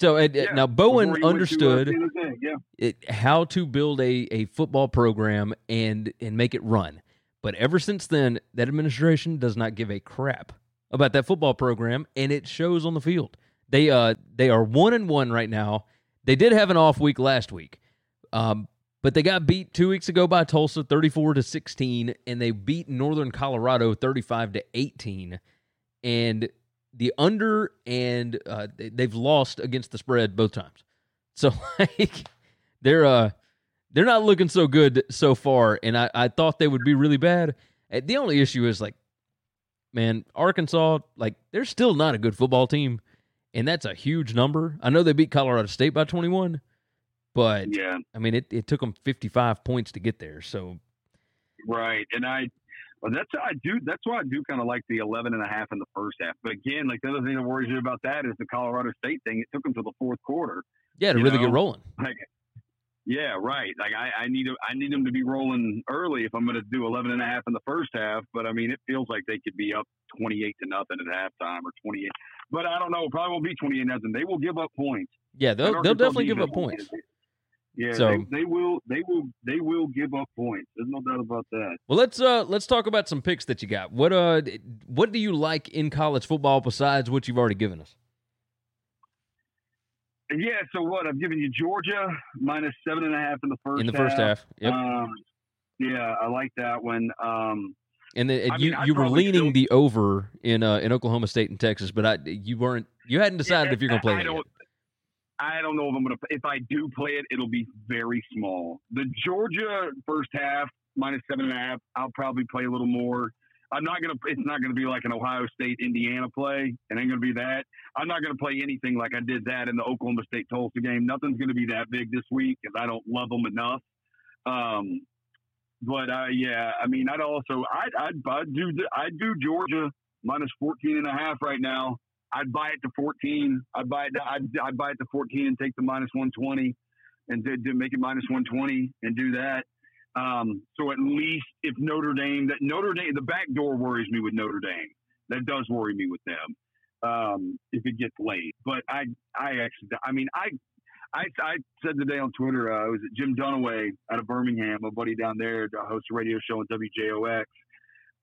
So Yeah, now Bowen went to, uh, understood yeah. it, how to build a, a football program and and make it run. But ever since then, that administration does not give a crap about that football program, and it shows on the field. They uh they are one and one right now. They did have an off week last week, um, but they got beat two weeks ago by Tulsa, thirty four to sixteen, and they beat Northern Colorado thirty five to eighteen. And the under and uh, they- they've lost against the spread both times. So like they're uh they're not looking so good so far, and I, I thought they would be really bad. The only issue is like, man, Arkansas, like they're still not a good football team, and that's a huge number. I know they beat Colorado State by twenty one, but Yeah. I mean it, it took them fifty five points to get there. So Right. And I, well, that's, I do, that's why I do kind of like the 11 and a half in the first half. But again, like the other thing that worries you about that is the Colorado State thing. It took them to the fourth quarter. yeah, to really know, get rolling. Like, Yeah, right. Like I, I need I need them to be rolling early if I'm going to do 11 and a half in the first half. But I mean, it feels like they could be up 28 to nothing at halftime or 28. But I don't know. Probably won't be 28 nothing. They will give up points. Yeah, they'll they'll definitely give up points. Yeah, so, they, they, will. They will. They will give up points. There's no doubt about that. Well, let's uh let's talk about some picks that you got. What uh what do you like in college football besides what you've already given us? Yeah, so what? I've given you Georgia minus seven and a half in the first in the first half. Yep. Um, yeah, I like that one. Um, and then you mean, you were leaning still, the over in uh, in Oklahoma State and Texas, but I you weren't you hadn't decided yeah, if you're going to play I, it. Don't, I don't know if I'm going to. If I do play it, it'll be very small. The Georgia first half minus seven and a half. I'll probably play a little more. I'm not gonna. It's not gonna be like an Ohio State Indiana play. It ain't gonna be that. I'm not gonna play anything like I did that in the Oklahoma State Tulsa game. Nothing's gonna be that big this week because I don't love them enough. Um, but uh, yeah, I mean, I'd also I'd, I'd, I'd do I'd do Georgia minus 14 and a half right now. I'd buy it to 14. I'd buy it. To, I'd, I'd buy it to 14 and take the minus 120 and to, to make it minus 120 and do that. Um, so at least if Notre Dame, that Notre Dame, the back door worries me with Notre Dame. That does worry me with them um, if it gets late. But I, I actually, I mean, I, I, I said today on Twitter, uh, was at Jim Dunaway out of Birmingham, a buddy down there, hosts a radio show on WJOX.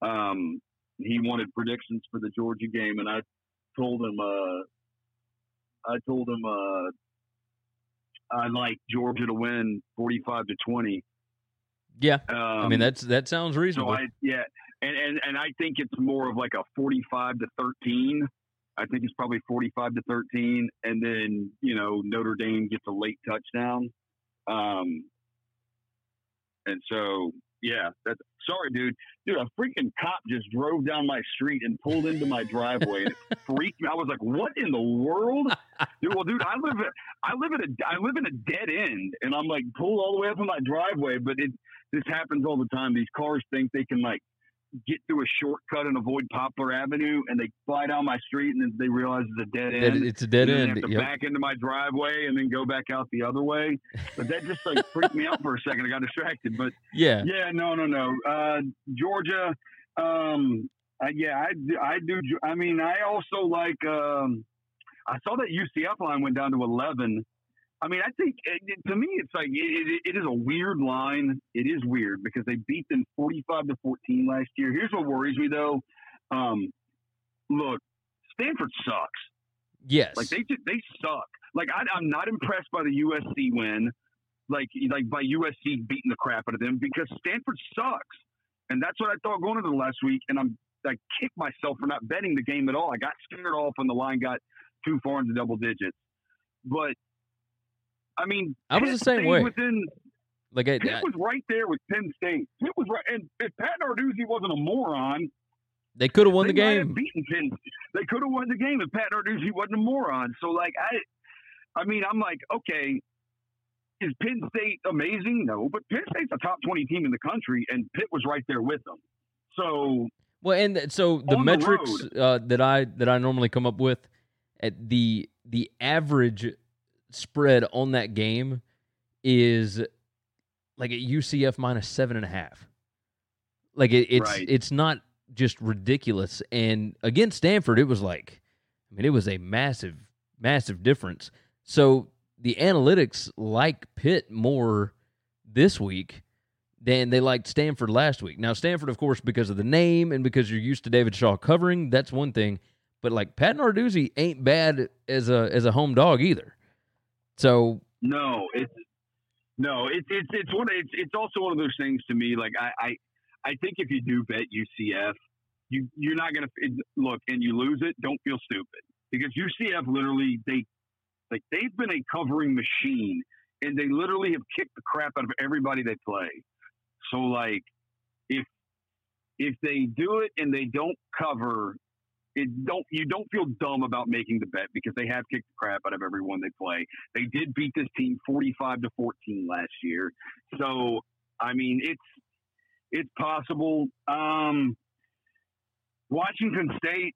Um, he wanted predictions for the Georgia game, and I told him, uh, I told him, uh, I like Georgia to win 45 to 20. Yeah, um, I mean um, that's that sounds reasonable. So I, yeah, and, and and I think it's more of like a forty-five to thirteen. I think it's probably forty-five to thirteen, and then you know Notre Dame gets a late touchdown. Um, and so yeah, that's sorry, dude. Dude, a freaking cop just drove down my street and pulled into my driveway, and it freaked me. I was like, "What in the world?" Dude, well, dude, I live I live in a I live in a dead end, and I'm like pulled all the way up in my driveway, but it this happens all the time. These cars think they can like get through a shortcut and avoid Poplar Avenue, and they fly down my street, and then they realize it's a dead end. It's a dead end. They have to yep. back into my driveway and then go back out the other way. But that just like freaked me out for a second. I got distracted. But yeah, yeah, no, no, no. Uh, Georgia. Um, uh, yeah, I, I do. I mean, I also like. Um, I saw that UCF line went down to eleven. I mean, I think to me, it's like it, it is a weird line. It is weird because they beat them forty-five to fourteen last year. Here's what worries me though. Um, look, Stanford sucks. Yes, like they they suck. Like I, I'm not impressed by the USC win. Like like by USC beating the crap out of them because Stanford sucks, and that's what I thought going into the last week. And I'm I kicked myself for not betting the game at all. I got scared off when the line got too far into double digits. But I mean, I was the same way. Within, like I, Pitt I, was right there with Penn State. Pitt was right, and if Pat Narduzzi wasn't a moron, they could have won the game. beaten Penn. They could have won the game if Pat Narduzzi wasn't a moron. So, like, I, I mean, I'm like, okay, is Penn State amazing? No, but Penn State's a top twenty team in the country, and Pitt was right there with them. So, well, and so the metrics the uh, that I that I normally come up with at the the average spread on that game is like at UCF minus seven and a half. Like it, it's right. it's not just ridiculous. And against Stanford, it was like, I mean, it was a massive, massive difference. So the analytics like Pitt more this week than they liked Stanford last week. Now Stanford, of course, because of the name and because you're used to David Shaw covering, that's one thing. But like Pat Narduzzi ain't bad as a as a home dog either. So no, it's no, it's it's it's one. It's it's also one of those things to me. Like I I, I think if you do bet UCF, you you're not gonna look and you lose it. Don't feel stupid because UCF literally they like they've been a covering machine and they literally have kicked the crap out of everybody they play. So like if if they do it and they don't cover it don't you don't feel dumb about making the bet because they have kicked the crap out of everyone they play. They did beat this team 45 to 14 last year. So, I mean, it's it's possible. Um, Washington State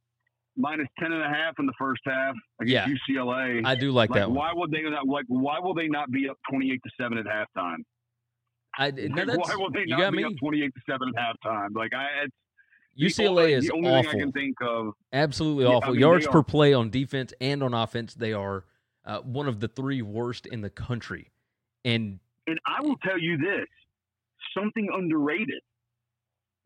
minus ten and a half in the first half against Yeah. UCLA. I do like, like, that one. why would they not? Like, why will they not be up twenty-eight to seven at halftime? I, no, Like, why will they not be me. up twenty-eight to seven at halftime? Like, I it's UCLA is the only awful. thing I can think of. Absolutely Yeah, I awful. mean, Yards per play on defense and on offense, they are uh, one of the three worst in the country. And And I will tell you this: something underrated.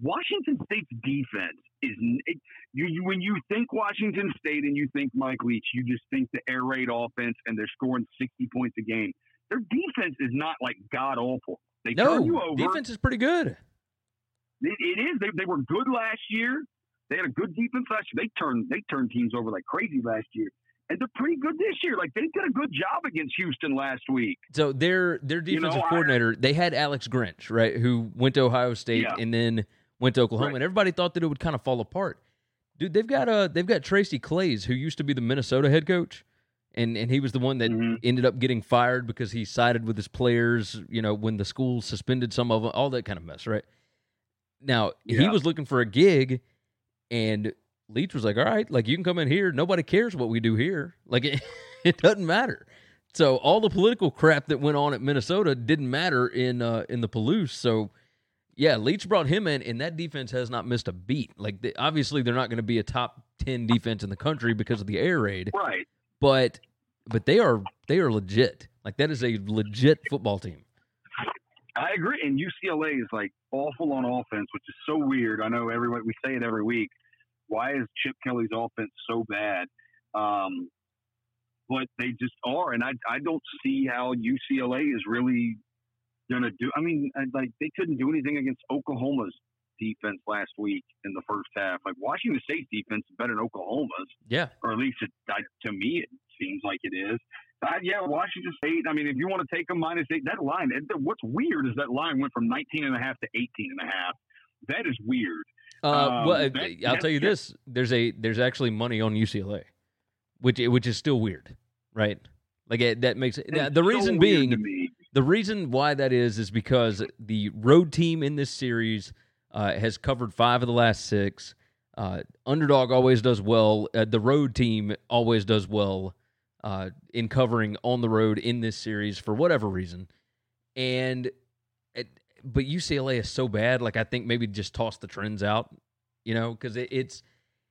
Washington State's defense is it, you, you. When you think Washington State and you think Mike Leach, you just think the air raid offense and they're scoring sixty points a game. Their defense is not like god awful. They turn you no, over. defense is pretty good. It, it is. They, they were good last year. They had a good defense last year. They turned they turned teams over like crazy last year, and they're pretty good this year. Like they did a good job against Houston last week. So their their You know, defensive I- coordinator, they had Alex Grinch, right, who went to Ohio State Yeah. and then went to Oklahoma, Right. and everybody thought that it would kind of fall apart. Dude, they've got uh they've got Tracy Claeys, who used to be the Minnesota head coach, and and he was the one that Mhm. ended up getting fired because he sided with his players. You know, when the school suspended some of them, all that kind of mess, right? Now he was looking for a gig, and Leach was like, "All right, like you can come in here. Nobody cares what we do here. Like it, it doesn't matter." So all the political crap that went on at Minnesota didn't matter in uh, in the Palouse. So yeah, Leach brought him in, and that defense has not missed a beat. Like they, obviously they're not going to be a top ten defense in the country because of the air raid, Right. but but they are they are legit. Like that is a legit football team. I agree. And UCLA is like awful on offense, which is so weird. I know everybody we say it every week. Why is Chip Kelly's offense so bad? Um, but they just are, and I I don't see how UCLA is really gonna do. I mean, like they couldn't do anything against Oklahoma's defense last week in the first half. Like Washington State's defense is better than Oklahoma's Yeah, or at least it, I, to me it seems like it is. Uh, yeah, Washington State. I mean, if you want to take them minus eight, that line. What's weird is that line went from 19 and a half to 18 and a half. That is weird. Uh, Um, well, that- I'll tell you this: there's a there's actually money on UCLA, which which is still weird, right? Like it, that makes it. It's the so reason being, the reason why that is is because the road team in this series uh, has covered five of the last six. Uh, underdog always does well. Uh, the road team always does well uh, in covering on the road in this series for whatever reason. And it, but UCLA is so bad. Like I think maybe just toss the trends out, you know, because it, it's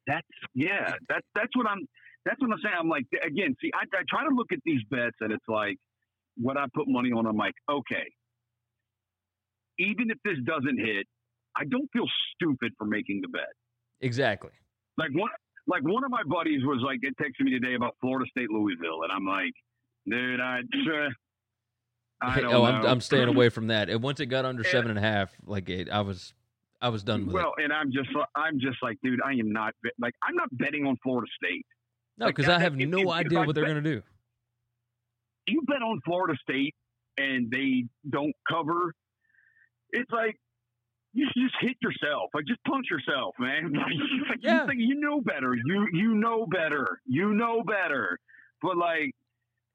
That's yeah. That's that's what I'm. That's what I'm saying. I'm like again. See, I, I try to look at these bets, and it's like what I put money on. I'm like, okay, even if this doesn't hit, I don't feel stupid for making the bet. exactly. like one like one of my buddies was like it texted me today about Florida State Louisville, and I'm like, dude, I, uh, I don't oh, know. I'm I'm staying away from that. And once it got under Yeah. seven and a half, like it, I was I was done with it. Well, and I'm just I'm just like, dude, I am not like I'm not betting on Florida State. No, because that- I have no idea I what they're going to do. You bet on Florida State and they don't cover. It's like you just hit yourself. Like just punch yourself, man. Like, Yeah. you, think you know better. You you know better. You know better. But like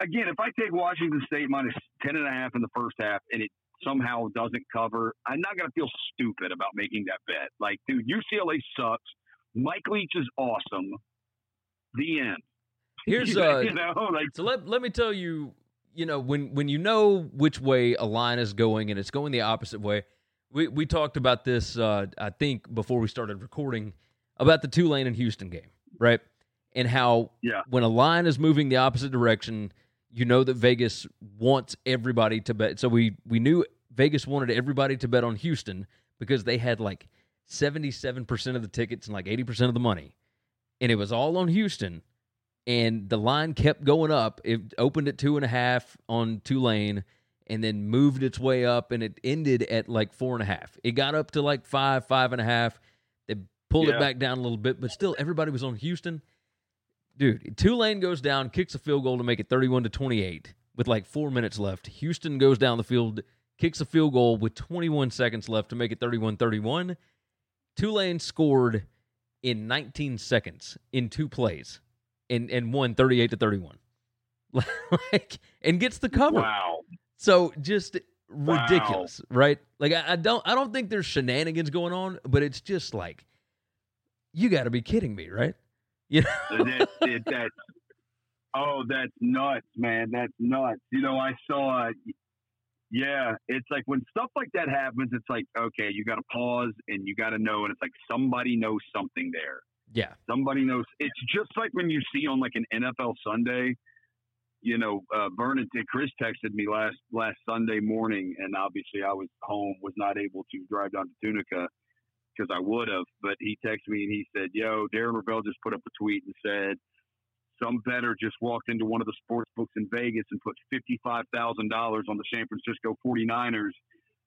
again, if I take Washington State minus ten and a half in the first half and it somehow doesn't cover, I'm not gonna feel stupid about making that bet. Like, dude, UCLA sucks. Mike Leach is awesome. The end. Here's you uh, know, like so let let me tell you, you know, when when you know which way a line is going and it's going the opposite way. We we talked about this uh I think before we started recording about the Tulane and Houston game, right? And how Yeah. when a line is moving the opposite direction, you know that Vegas wants everybody to bet. So we we knew Vegas wanted everybody to bet on Houston because they had like 77% of the tickets and like 80% of the money. And it was all on Houston and the line kept going up. It opened at two and a half on Tulane, and then moved its way up, and it ended at like four and a half. It got up to like five, five and a half. They pulled it back down a little bit, but still, everybody was on Houston. Dude, Tulane goes down, kicks a field goal to make it thirty-one to twenty-eight with like four minutes left. Houston goes down the field, kicks a field goal with twenty-one seconds left to make it 31-31. Tulane scored in 19 seconds in two plays and and won 38 to 31 like and gets the cover wow. So just Wow. ridiculous right like I, I don't i don't think there's shenanigans going on but it's just like you got to be kidding me right You know, that, that, that's oh, that's nuts, man. That's nuts. You know, I saw. Yeah, it's like when stuff like that happens, it's like okay, you got to pause and you got to know, and it's like somebody knows something there. yeah, Somebody knows. It's just like when you see on like an NFL Sunday. You know, uh, Vernon, Chris texted me last last Sunday morning, and obviously I was home, was not able to drive down to Tunica because I would have. But he texted me and he said, "Yo, Darren Rovell just put up a tweet and said some better just walked into one of the sports books in Vegas and put fifty-five thousand dollars on the San Francisco 49ers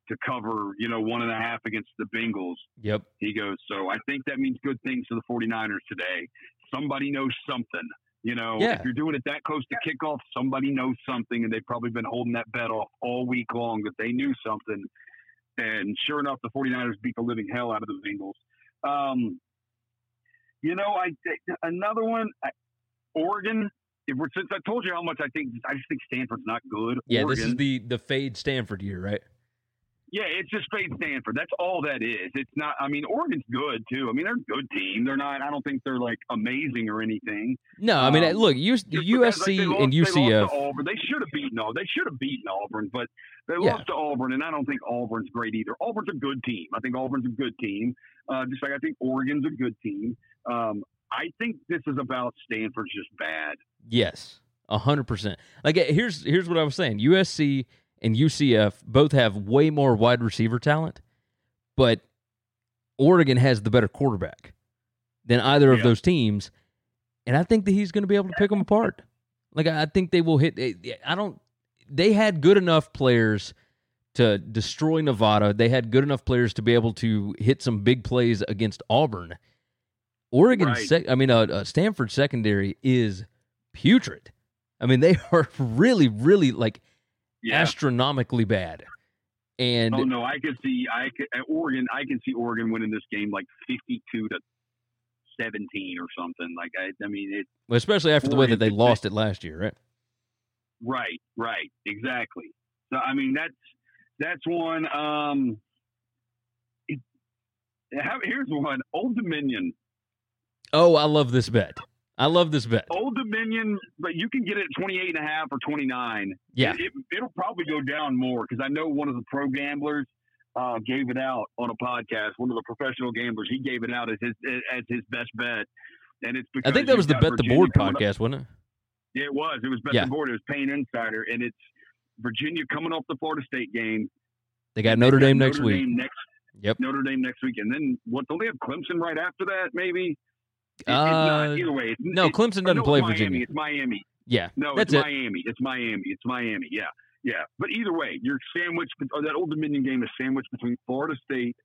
to cover, you know, one and a half against the Bengals." yep, He goes, So I think that means good things for the 49ers today. Somebody knows something. You know, Yeah. if you're doing it that close to kickoff, somebody knows something, and they've probably been holding that bet off all week long that they knew something. And sure enough, the 49ers beat the living hell out of the Bengals. Um, you know, I another one, I, Oregon. If we're, since I told you how much I think, I just think Stanford's not good. yeah. Oregon, This is the the fade Stanford year, right? Yeah, it's just fade Stanford. That's all that is. It's not. I mean, Oregon's good too. I mean, they're a good team. They're not. I don't think they're like amazing or anything. No, I mean, Um, look, U- because, like, USC they lost, and They lost UCF. to Auburn. They should have beaten all. They should have beaten Auburn, but they Yeah. lost to Auburn, and I don't think Auburn's great either. Auburn's a good team. I think Auburn's a good team. Uh, just like I think Oregon's a good team. Um, I think this is about Stanford's just bad. Yes, a hundred percent. Like here's here's what I was saying. USC and UCF both have way more wide receiver talent, but Oregon has the better quarterback than either of Yeah. those teams, and I think that he's going to be able to pick them apart. Like I think they will hit. I don't. They had good enough players to destroy Nevada. They had good enough players to be able to hit some big plays against Auburn. Oregon, Right. sec- I mean, uh, uh, Stanford secondary is putrid. I mean, they are really, really like Yeah. astronomically bad. And Oh no, I could see I could, at Oregon. I can see Oregon winning this game like fifty-two to seventeen or something. Like I, I mean, it. well, especially after the way that they lost it last year, right? Right, right, exactly. So I mean, that's that's one. Um, it, here's one. Old Dominion. Oh, I love this bet. I love this bet. Old Dominion, but you can get it at 28 and a half or 29. Yeah. It, it, will probably go down more because I know one of the pro gamblers uh, gave it out on a podcast. One of the professional gamblers, he gave it out as his as his best bet. And it's because I think that was the Bet the Board coming up- podcast, wasn't it? Yeah, it was. It was Bet Yeah. the Board. It was Payne Insider, and it's Virginia coming off the Florida State game. They got Notre got Dame next Notre week. Next, Yep. Notre Dame next week, and then what? Don't they have Clemson right after that? Maybe. Uh, either way. No, it- Clemson doesn't it's play Miami. Virginia. It's Miami. Yeah. No, That's it's it. Miami. It's Miami. It's Miami. Yeah, yeah. But either way, you're sandwiched. Or that Old Dominion game is sandwiched between Florida State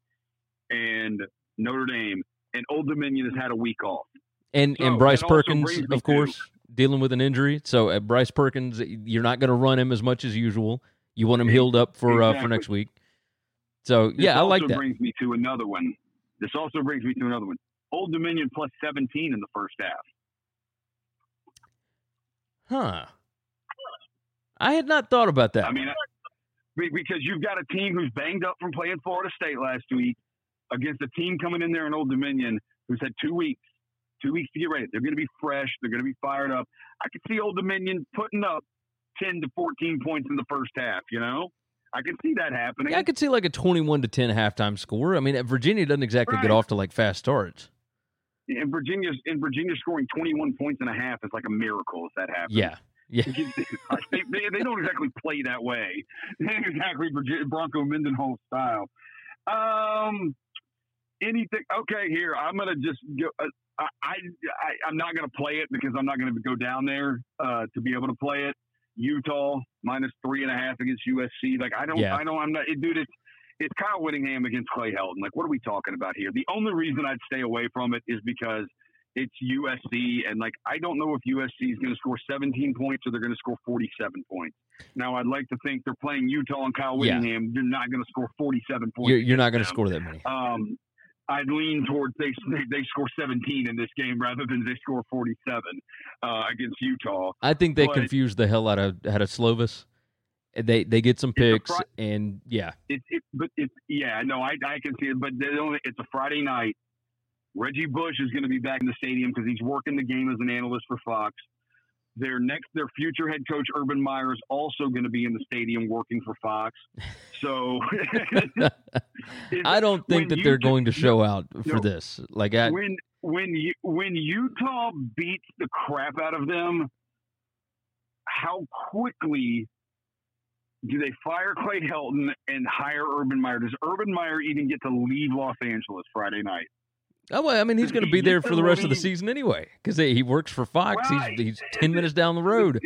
and Notre Dame, and Old Dominion has had a week off. And So, and Bryce Perkins, of course, dealing with an injury. So uh, Bryce Perkins, you're not going to run him as much as usual. You want him healed up for uh, for next week. So This yeah, I like also that. brings me to another one. This also brings me to another one. Old Dominion plus 17 in the first half. Huh. I had not thought about that. I mean, because you've got a team who's banged up from playing Florida State last week against a team coming in there in Old Dominion who's had two weeks, two weeks to get ready. They're going to be fresh. They're going to be fired up. I could see Old Dominion putting up 10 to 14 points in the first half, you know? I can see that happening. yeah, I could see like a 21 to 10 halftime score. I mean, Virginia doesn't exactly get off to like fast starts. In Virginia, in Virginia scoring 21 points and a half is like a miracle if that happens. Yeah. Yeah. they, they, they don't exactly play that way. Exactly Virginia, Bronco Mendenhall style. Um, anything? Okay, here I'm gonna just go. Uh, I, I I'm not gonna play it because I'm not gonna go down there uh, to be able to play it. Utah minus three and a half against USC. Like I don't, Yeah. I don't. I'm not, dude. It's it's Kyle Whittingham against Clay Helton. Like, what are we talking about here? The only reason I'd stay away from it is because it's USC, and like I don't know if USC is going to score 17 points or they're going to score 47 points. Now, I'd like to think they're playing Utah and Kyle. Whittingham. They're not going to score 47 points. You're, you're not going to score that many. Um, I'd lean towards they, they score 17 in this game rather than they score 47 uh, against Utah. I think they but- confuse the hell out of out of Slovis. They they get some picks fri- and yeah, It, it but it's yeah no I I can see it, but only, it's a Friday night. Reggie Bush is going to be back in the stadium because he's working the game as an analyst for Fox. Their next, their future head coach Urban Meyer is also going to be in the stadium working for Fox. So I don't think that they're going to show out for no, this. Like I, when when you when Utah beats the crap out of them, how quickly do they fire Clay Helton and hire Urban Meyer? Does Urban Meyer even get to leave Los Angeles Friday night? Oh, well, I mean, he's going to be there for the rest of the season anyway because he works for Fox. Right. He's, he's ten minutes down the road.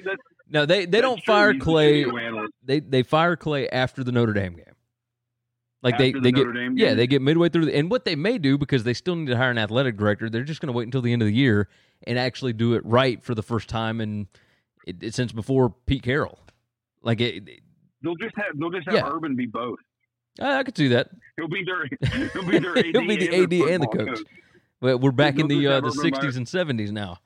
no, they, they don't fire Clay. They they fire Clay after the Notre Dame game. Like after they, the they Notre get Dame yeah they get midway through the, and what they may do because they still need to hire an athletic director. They're just going to wait until the end of the year and actually do it right for the first time and it, it, since before Pete Carroll. Like it, they'll just have they'll just have Yeah. Urban be both. I, I could do that. He'll be their he'll be their AD He'll be the and AD and the football coach. But we're back in the uh, the Urban Meyer. sixties and seventies now.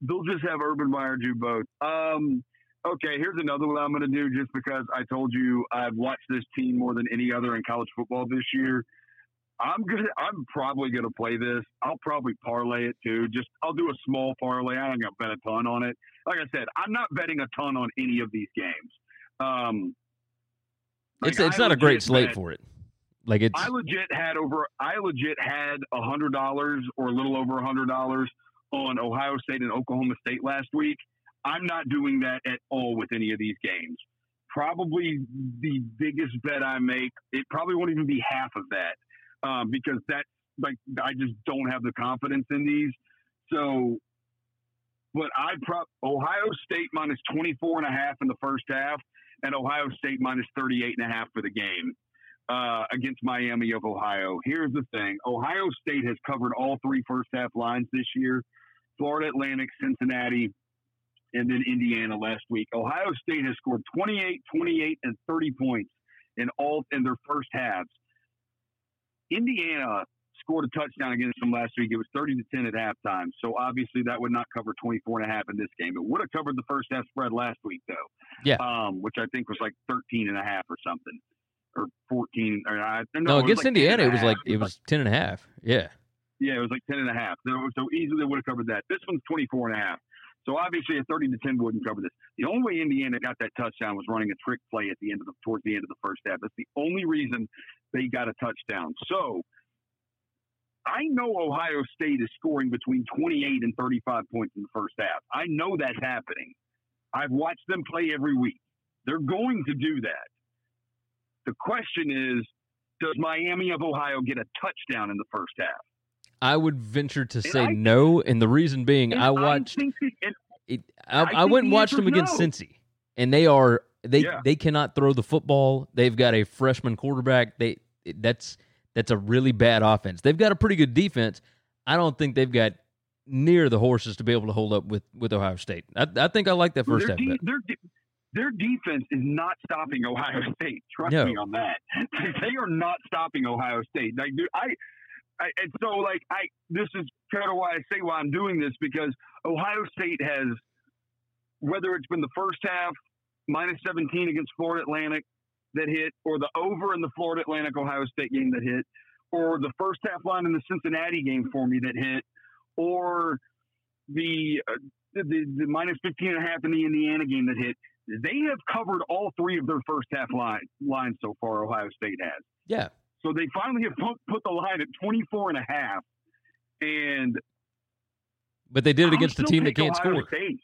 They'll just have Urban Meyer do both. Um, okay, here's another one I'm going to do just because I told you I've watched this team more than any other in college football this year. I'm gonna. I'm probably gonna play this. I'll probably parlay it too. Just I'll do a small parlay. I ain't gonna bet a ton on it. Like I said, I'm not betting a ton on any of these games. Um, like, It's it's I not a great slate bet- for it. Like it's I legit had over. I legit had a hundred dollars or a little over a hundred dollars on Ohio State and Oklahoma State last week. I'm not doing that at all with any of these games. Probably the biggest bet I make. It probably won't even be half of that um, because that like I just don't have the confidence in these. So, but I prop Ohio State minus 24 and a half in the first half and Ohio State minus 38 and a half for the game uh, against Miami of Ohio. Here's the thing Ohio State has covered all three first half lines this year Florida Atlantic, Cincinnati, and then Indiana last week. Ohio State has scored 28, 28, and 30 points in all in their first halves. Indiana scored a touchdown against them last week. It was 30 to 10 at halftime. So obviously that would not cover 24 and a half in this game. It would have covered the first half spread last week though. Yeah. Um, which I think was like 13 and a half or something. Or 14 or I no, no it was against like 10 Indiana. It was like it was ten and a half. Yeah. Yeah, it was like 10 and a half. So, so easily would have covered that. This one's 24 and a half. So obviously a 30 to 10 wouldn't cover this. The only way Indiana got that touchdown was running a trick play at the end of the towards the end of the first half. That's the only reason they got a touchdown. So I know Ohio State is scoring between 28 and 35 points in the first half. I know that's happening. I've watched them play every week. They're going to do that. The question is, does Miami of Ohio get a touchdown in the first half? I would venture to say I- no, and the reason being, I watched think that- and it. I, I I went and watched them against no. Cincy, and they are they Yeah. they cannot throw the football. They've got a freshman quarterback. They that's that's a really bad offense. They've got a pretty good defense. I don't think they've got near the horses to be able to hold up with with Ohio State. I, I think I like that first their, half de- their, de- their defense is not stopping Ohio State. Trust No. me on that. they are not stopping Ohio State. Like, dude, I, I, and so like I, this is kind of why I say why I'm doing this because Ohio State has, whether it's been the first half minus 17 against Florida Atlantic that hit, or the over in the Florida Atlantic Ohio State game that hit, or the first half line in the Cincinnati game for me that hit, or the uh, the, the, the minus 15 and a half in the Indiana game that hit, they have covered all three of their first half line, lines so far, Ohio State has. Yeah, So they finally have put, put the line at 24 and a half. And but they did it against a team that can't Ohio score. State.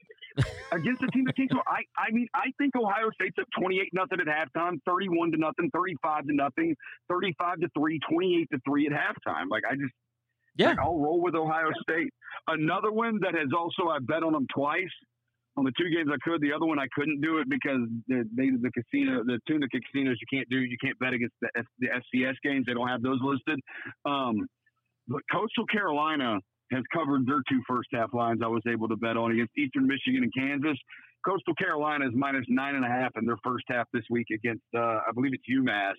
Against a team that can't. I, I mean, I think Ohio State's up 28 nothing at halftime, 31 to nothing, 35 to nothing, 35 to 3, 28 to 3 at halftime. Like, I just, Yeah, Like, I'll roll with Ohio State. Another one that has also I bet on them twice on the two games I could. The other one I couldn't do it because the they, the casino the Tunica casinos you can't do you can't bet against the F, the FCS games. They don't have those listed. Um, but Coastal Carolina has covered their two first half lines. I was able to bet on against Eastern Michigan and Kansas. Coastal Carolina is minus nine and a half in their first half this week against uh, I believe it's UMass.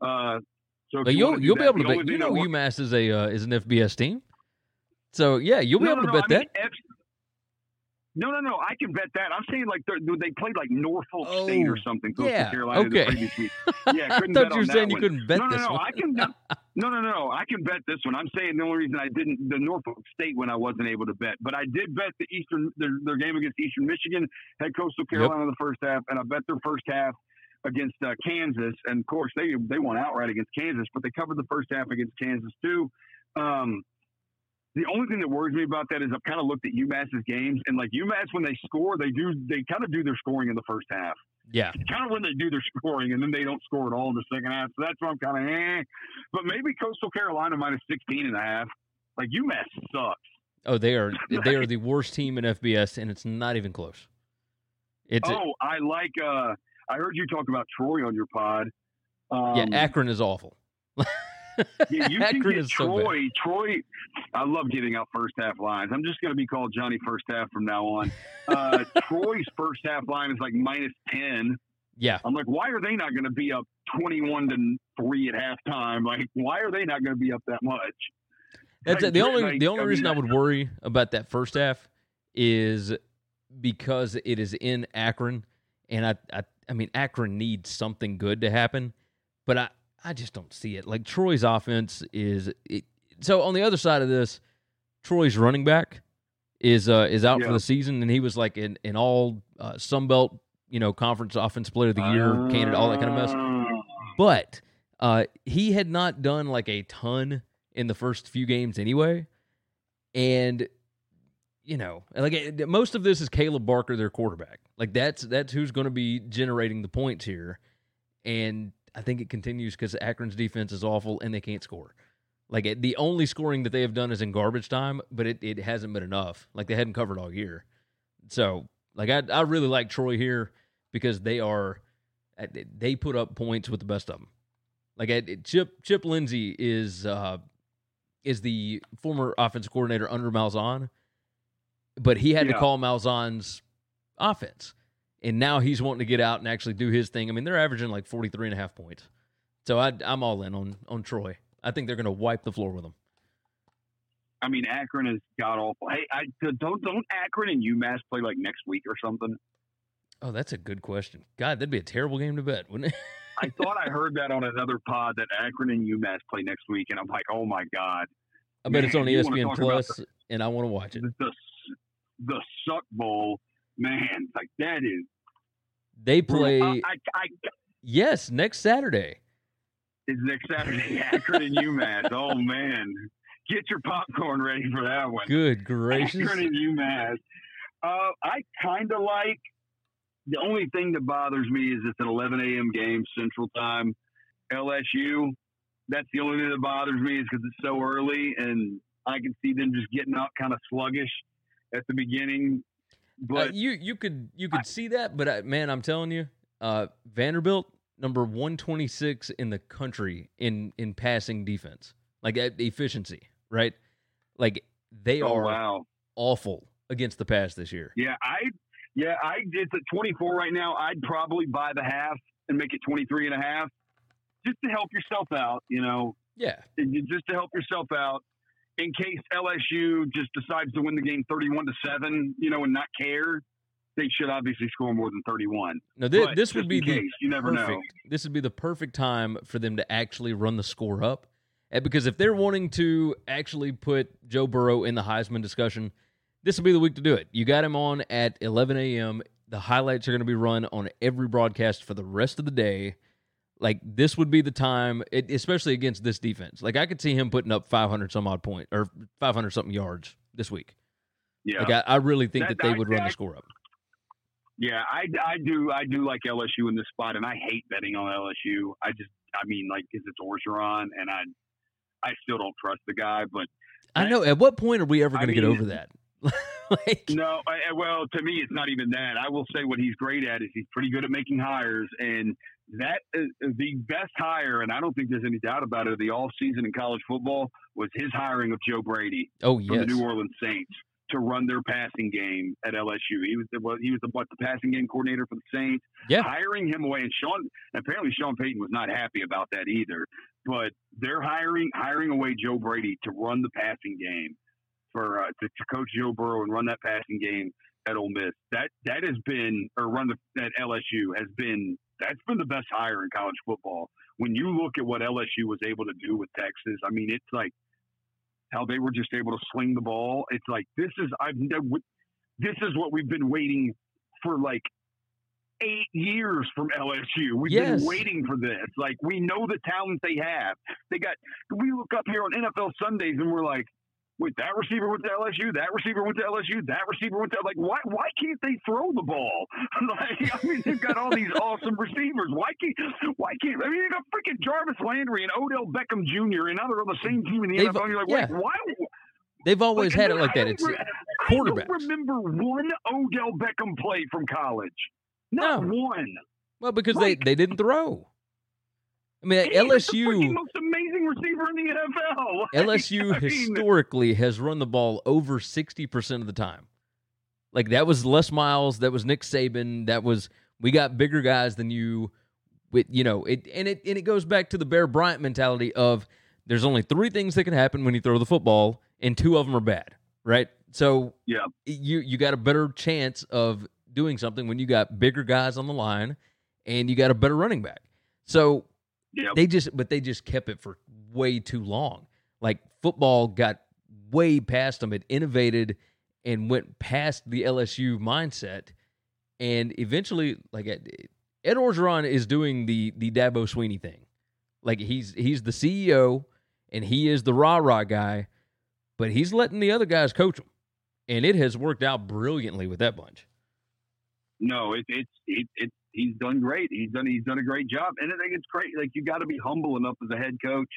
Uh, so you you'll you'll be able to bet. You know, UMass is a uh, is an FBS team. So yeah, you'll be No, able no, to no, bet I mean, that. F- no, no, no. I can bet that. I'm saying like they're- played like Norfolk State Oh, or something. Coastal yeah, Carolina okay. the previous week. Yeah, I couldn't bet you were saying you couldn't bet no, no, this no. one. I can. No, No, no, no. I can bet this one. I'm saying the only reason I didn't the Norfolk State when I wasn't able to bet, but I did bet the Eastern their, their game against Eastern Michigan had Coastal Carolina in the first half, and I bet their first half against uh, Kansas, and of course they they won outright against Kansas, but they covered the first half against Kansas too. Um, the only thing that worries me about that is I've kind of looked at UMass's games, and like UMass when they score, they do they kind of do their scoring in the first half. Yeah. kind of when they do their scoring, and then they don't score at all in the second half. So that's why I'm kind of eh. But maybe Coastal Carolina minus 16 and a half. Like UMass sucks. Oh, they are they are the worst team in FBS, and it's not even close. It's oh, I like. uh I heard you talk about Troy on your pod. Um, yeah, Akron is awful. Yeah, you can get is so. Troy. Troy, I love giving out first half lines. I'm just going to be called Johnny First Half from now on. Uh, Troy's first half line is like minus 10. Yeah, I'm like, why are they not going to be up 21 to three at halftime? Like, why are they not going to be up that much? that's Like, the only like, the only I reason mean, I would worry about that first half is because it is in Akron, and I I, I mean Akron needs something good to happen, but I I just don't see it. Like Troy's offense is it, so on the other side of this, Troy's running back is uh is out for the season, and he was like in in all uh, Sun Belt you know conference offense player of the year candidate, all that kind of mess. Uh, But uh, he had not done like a ton in the first few games anyway, and you know, like eh, most of this is Kaleb Barker, their quarterback. Like that's that's who's going to be generating the points here, and I think it continues because Akron's defense is awful and they can't score. Like it, the only scoring that they have done is in garbage time, but it, it hasn't been enough. Like they hadn't covered all year. So like I I really like Troy here because they are uh, they put up points with the best of them. Like Chip Chip Lindsey is uh, is the former offensive coordinator under Malzahn, but he had to call Malzahn's offense, and now he's wanting to get out and actually do his thing. I mean, they're averaging like 43 and a half points, so I, I'm all in on on Troy. I think they're going to wipe the floor with them. I mean, Akron is god awful. Hey, I don't don't Akron and UMass play like next week or something? Oh, that's a good question. God, that'd be a terrible game to bet, wouldn't it? I thought I heard that on another pod that Akron and UMass play next week, and I'm like, oh my god, I bet it's on Man, you wanna ESPN Plus, and I want to watch it. the the, the Suck Bowl, man, like that is They play I, I, I yes next Saturday. is next Saturday, Akron and UMass. Oh man, get your popcorn ready for that one. Good gracious! Akron and UMass. Uh, I kind of like. The only thing that bothers me is it's an 11 a.m. game Central Time. LSU. That's the only thing that bothers me is because it's so early, and I can see them just getting up kind of sluggish at the beginning. Uh, But you you could you could see that, but uh, man, I'm telling you, uh, Vanderbilt number 126 in the country in in passing defense, like efficiency, right? Like they oh are wow, awful against the pass this year. yeah, I yeah I it's at 24 right now. I'd probably buy the half and make it 23 and a half, just to help yourself out. You know, Yeah, just to help yourself out in case LSU just decides to win the game 31 to 7, you know, and not care. They should obviously score more than 31. no, thi- this would be the case, you never know. perfect. This would be the perfect time for them to actually run the score up, And because if they're wanting to actually put Joe Burrow in the Heisman discussion, this will be the week to do it. You got him on at 11 a.m. The highlights are going to be run on every broadcast for the rest of the day. Like this would be the time, it, especially against this defense. Like I could see him putting up 500 some odd point or 500 something yards this week. Yeah. Like I, I really think that, That- they I- would run I- the score up. Yeah, I, I do I do like LSU in this spot, and I hate betting on LSU. I just I mean like because it's Orgeron, and I I still don't trust the guy. But I know. At what point are we ever going to get over that? like, no, I- well to me it's not even that. I will say what he's great at is he's pretty good at making hires, and that is the best hire, and I don't think there's any doubt about it. Of the all season in college football was his hiring of Joe Brady. oh from the New Orleans Saints to run their passing game at LSU. He was the well, he was the what the passing game coordinator for the Saints. Yeah. hiring him away, and Sean apparently Sean Payton was not happy about that either. But they're hiring hiring away Joe Brady to run the passing game for uh, to, to coach Joe Burrow and run that passing game at Ole Miss. That that has been or run the at LSU has been that's been the best hire in college football when you look at what LSU was able to do with Texas, I mean, it's like how they were just able to sling the ball. It's like this is I've this is what we've been waiting for like eight years from LSU. We've Yes. been waiting for this. Like we know the talent they have. They got. We look up here on NFL Sundays and we're like, wait, that receiver went to LSU. That receiver went to LSU. That receiver went to like. Why? Why can't they throw the ball? like I mean, they've got all these awesome receivers. Why can't? Why can't? I mean, they got freaking Jarvis Landry and Odell Beckham Jr. and now they're on the same team in the They've- NFL. And you're like, yeah. wait, why? They've always Like, had it like that. It's re- I don't remember one Odell Beckham play from college. Not No. one. well because Like- they they didn't throw. I mean, LSU receiver in the NFL. Like, LSU I mean, historically has run the ball over 60% of the time. Like that was Les Miles, that was Nick Saban, that was we got bigger guys than you with you know, it and it and it goes back to the Bear Bryant mentality of there's only three things that can happen when you throw the football and two of them are bad, right? So Yeah. you you got a better chance of doing something when you got bigger guys on the line and you got a better running back. So Yep. they just but they just kept it for way too long. Like football got way past them. It innovated and went past the LSU mindset, and eventually, like Ed Ed Orgeron is doing the the Dabo Swinney thing. Like he's he's the CEO and he is the rah rah guy, but he's letting the other guys coach him, and it has worked out brilliantly with that bunch. No, it, it's it, it, he's done great. He's done he's done a great job, and I think it's great. Like you got to be humble enough as a head coach,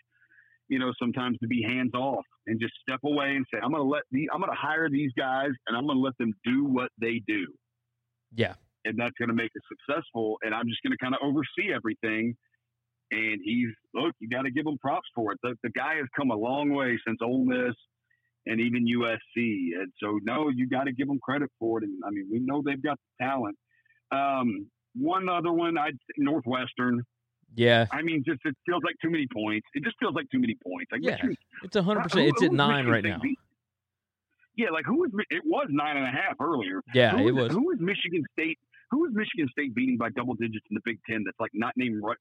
you know, sometimes to be hands off and just step away and say, I'm going to let the I'm going to hire these guys and I'm going to let them do what they do, Yeah, and that's going to make it successful. And I'm just going to kind of oversee everything. And he's look, you got to give him props for it. The, the guy has come a long way since Ole Miss and even USC. And so, no, you got to give them credit for it. And I mean, we know they've got the talent. Um, one other one, I'd say Northwestern. yeah, I mean, just it feels like too many points. It just feels like too many points. Like Yeah. Michigan- it's a hundred who- percent. It's at nine Michigan right now. beat? Yeah, like who was it was nine and a half earlier. Yeah, who it was. Who was Michigan State? Who was Michigan State beating by double digits in the Big Ten? That's like not named Rutgers.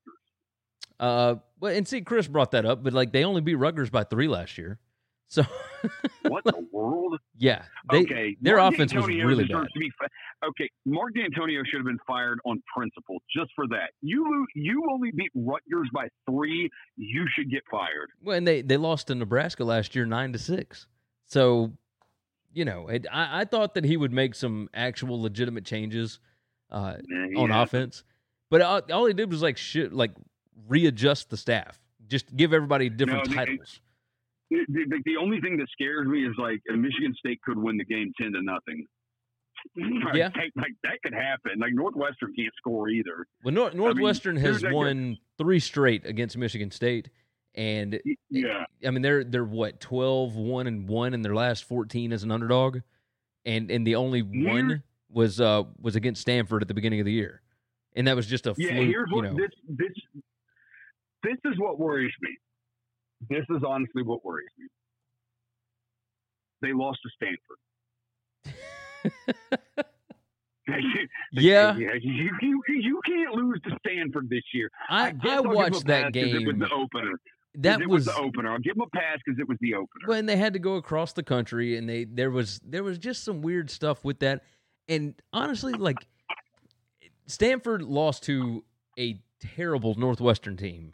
Uh, well, and see, Chris brought that up, but like they only beat Rutgers by three last year, so What the world? yeah, they okay, their Mark offense was really bad. To be okay, Mark Dantonio should have been fired on principle just for that. You you only beat Rutgers by three. You should get fired. Well, and they they lost to Nebraska last year nine to six. So, you know, it, I I thought that he would make some actual legitimate changes uh, Yeah, on offense, but all, all he did was like shit, like readjust the staff, just give everybody different No, titles. The, the, the only thing that scares me is like Michigan State could win the game ten to nothing. Yeah. like, like, that could happen. Like Northwestern can't score either. Well, Nor- Northwestern here's has that guy- won three straight against Michigan State, and Yeah, I mean they're they're what 12 1 and 1 in their last 14 as an underdog and and the only Yeah. one was uh was against Stanford at the beginning of the year. And that was just a yeah. fluke, here's you what know. this this this is what worries me. This is honestly what worries me. They lost to Stanford. yeah, yeah. You, you, you can't lose to Stanford this year. I I I'll give 'em a watched that 'cause It was game. the opener. That it was the opener. I'll give them a pass because it was the opener. when they had to go across the country and they there was there was just some weird stuff with that. And honestly, like Stanford lost to a terrible Northwestern team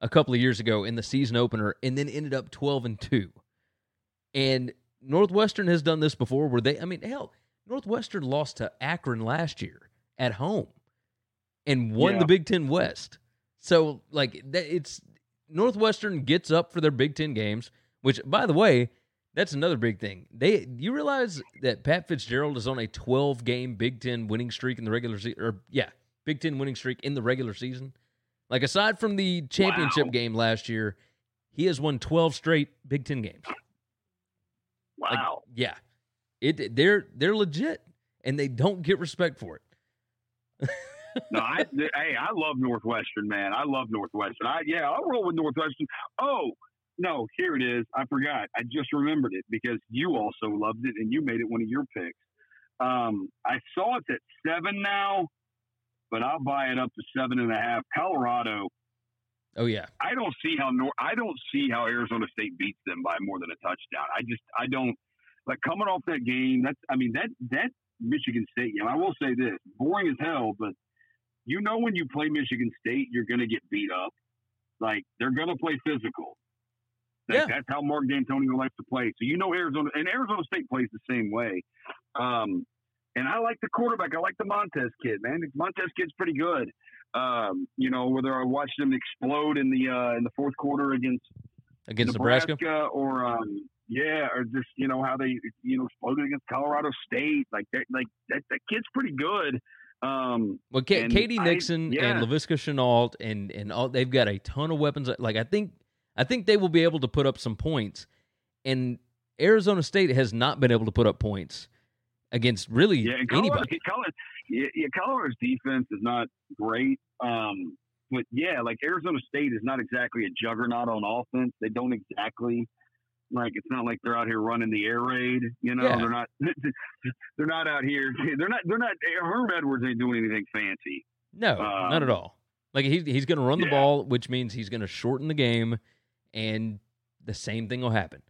a couple of years ago in the season opener and then ended up 12 and 2. And Northwestern has done this before where they I mean, hell, Northwestern lost to Akron last year at home and won Yeah. the Big 10 West. So like it's Northwestern gets up for their Big 10 games, which by the way, that's another big thing. They you realize that Pat Fitzgerald is on a 12 game Big 10 winning streak in the regular season or yeah, Big 10 winning streak in the regular season. Like aside from the championship Wow. game last year, he has won 12 straight Big 10 games. Like, wow. yeah. It they're they're legit and they don't get respect for it. no, I, hey, I love Northwestern, man. I love Northwestern. I yeah, I'll roll with Northwestern. Oh no, here it is. I forgot. I just remembered it because you also loved it and you made it one of your picks. Um, I saw it's at seven now, but I'll buy it up to seven and a half. Colorado. Oh yeah. I don't see how Nor- I don't see how Arizona State beats them by more than a touchdown. I just I don't like coming off that game. That's I mean that that Michigan State game. I will say this: boring as hell, but you know when you play Michigan State, you're going to get beat up. Like they're going to play physical. Like, Yeah. That's how Mark Dantonio likes to play. So you know Arizona and Arizona State plays the same way. Um, and I like the quarterback. I like the Montez kid, man. Montez kid's pretty good. Um, you know, whether I watched him explode in the uh, in the fourth quarter against Against Nebraska. Nebraska, or um, yeah, or just you know how they you know exploded against Colorado State. Like that, like that, that kid's pretty good. Um, Well, K- K.D. I- Nixon yeah. and Laviska Shenault and and all they've got a ton of weapons. Like I think I think they will be able to put up some points. And Arizona State has not been able to put up points against really yeah, anybody. Colorado, yeah, yeah, Colorado's defense is not great. Um, but yeah, like Arizona State is not exactly a juggernaut on offense. They don't exactly like it's not like they're out here running the air raid. You know, Yeah. they're not. They're not out here. They're not. They're not. Herm Edwards ain't doing anything fancy. No, not at Um, all. Like he's he's going to run the ball, which means he's going to shorten the game, and the same thing will happen.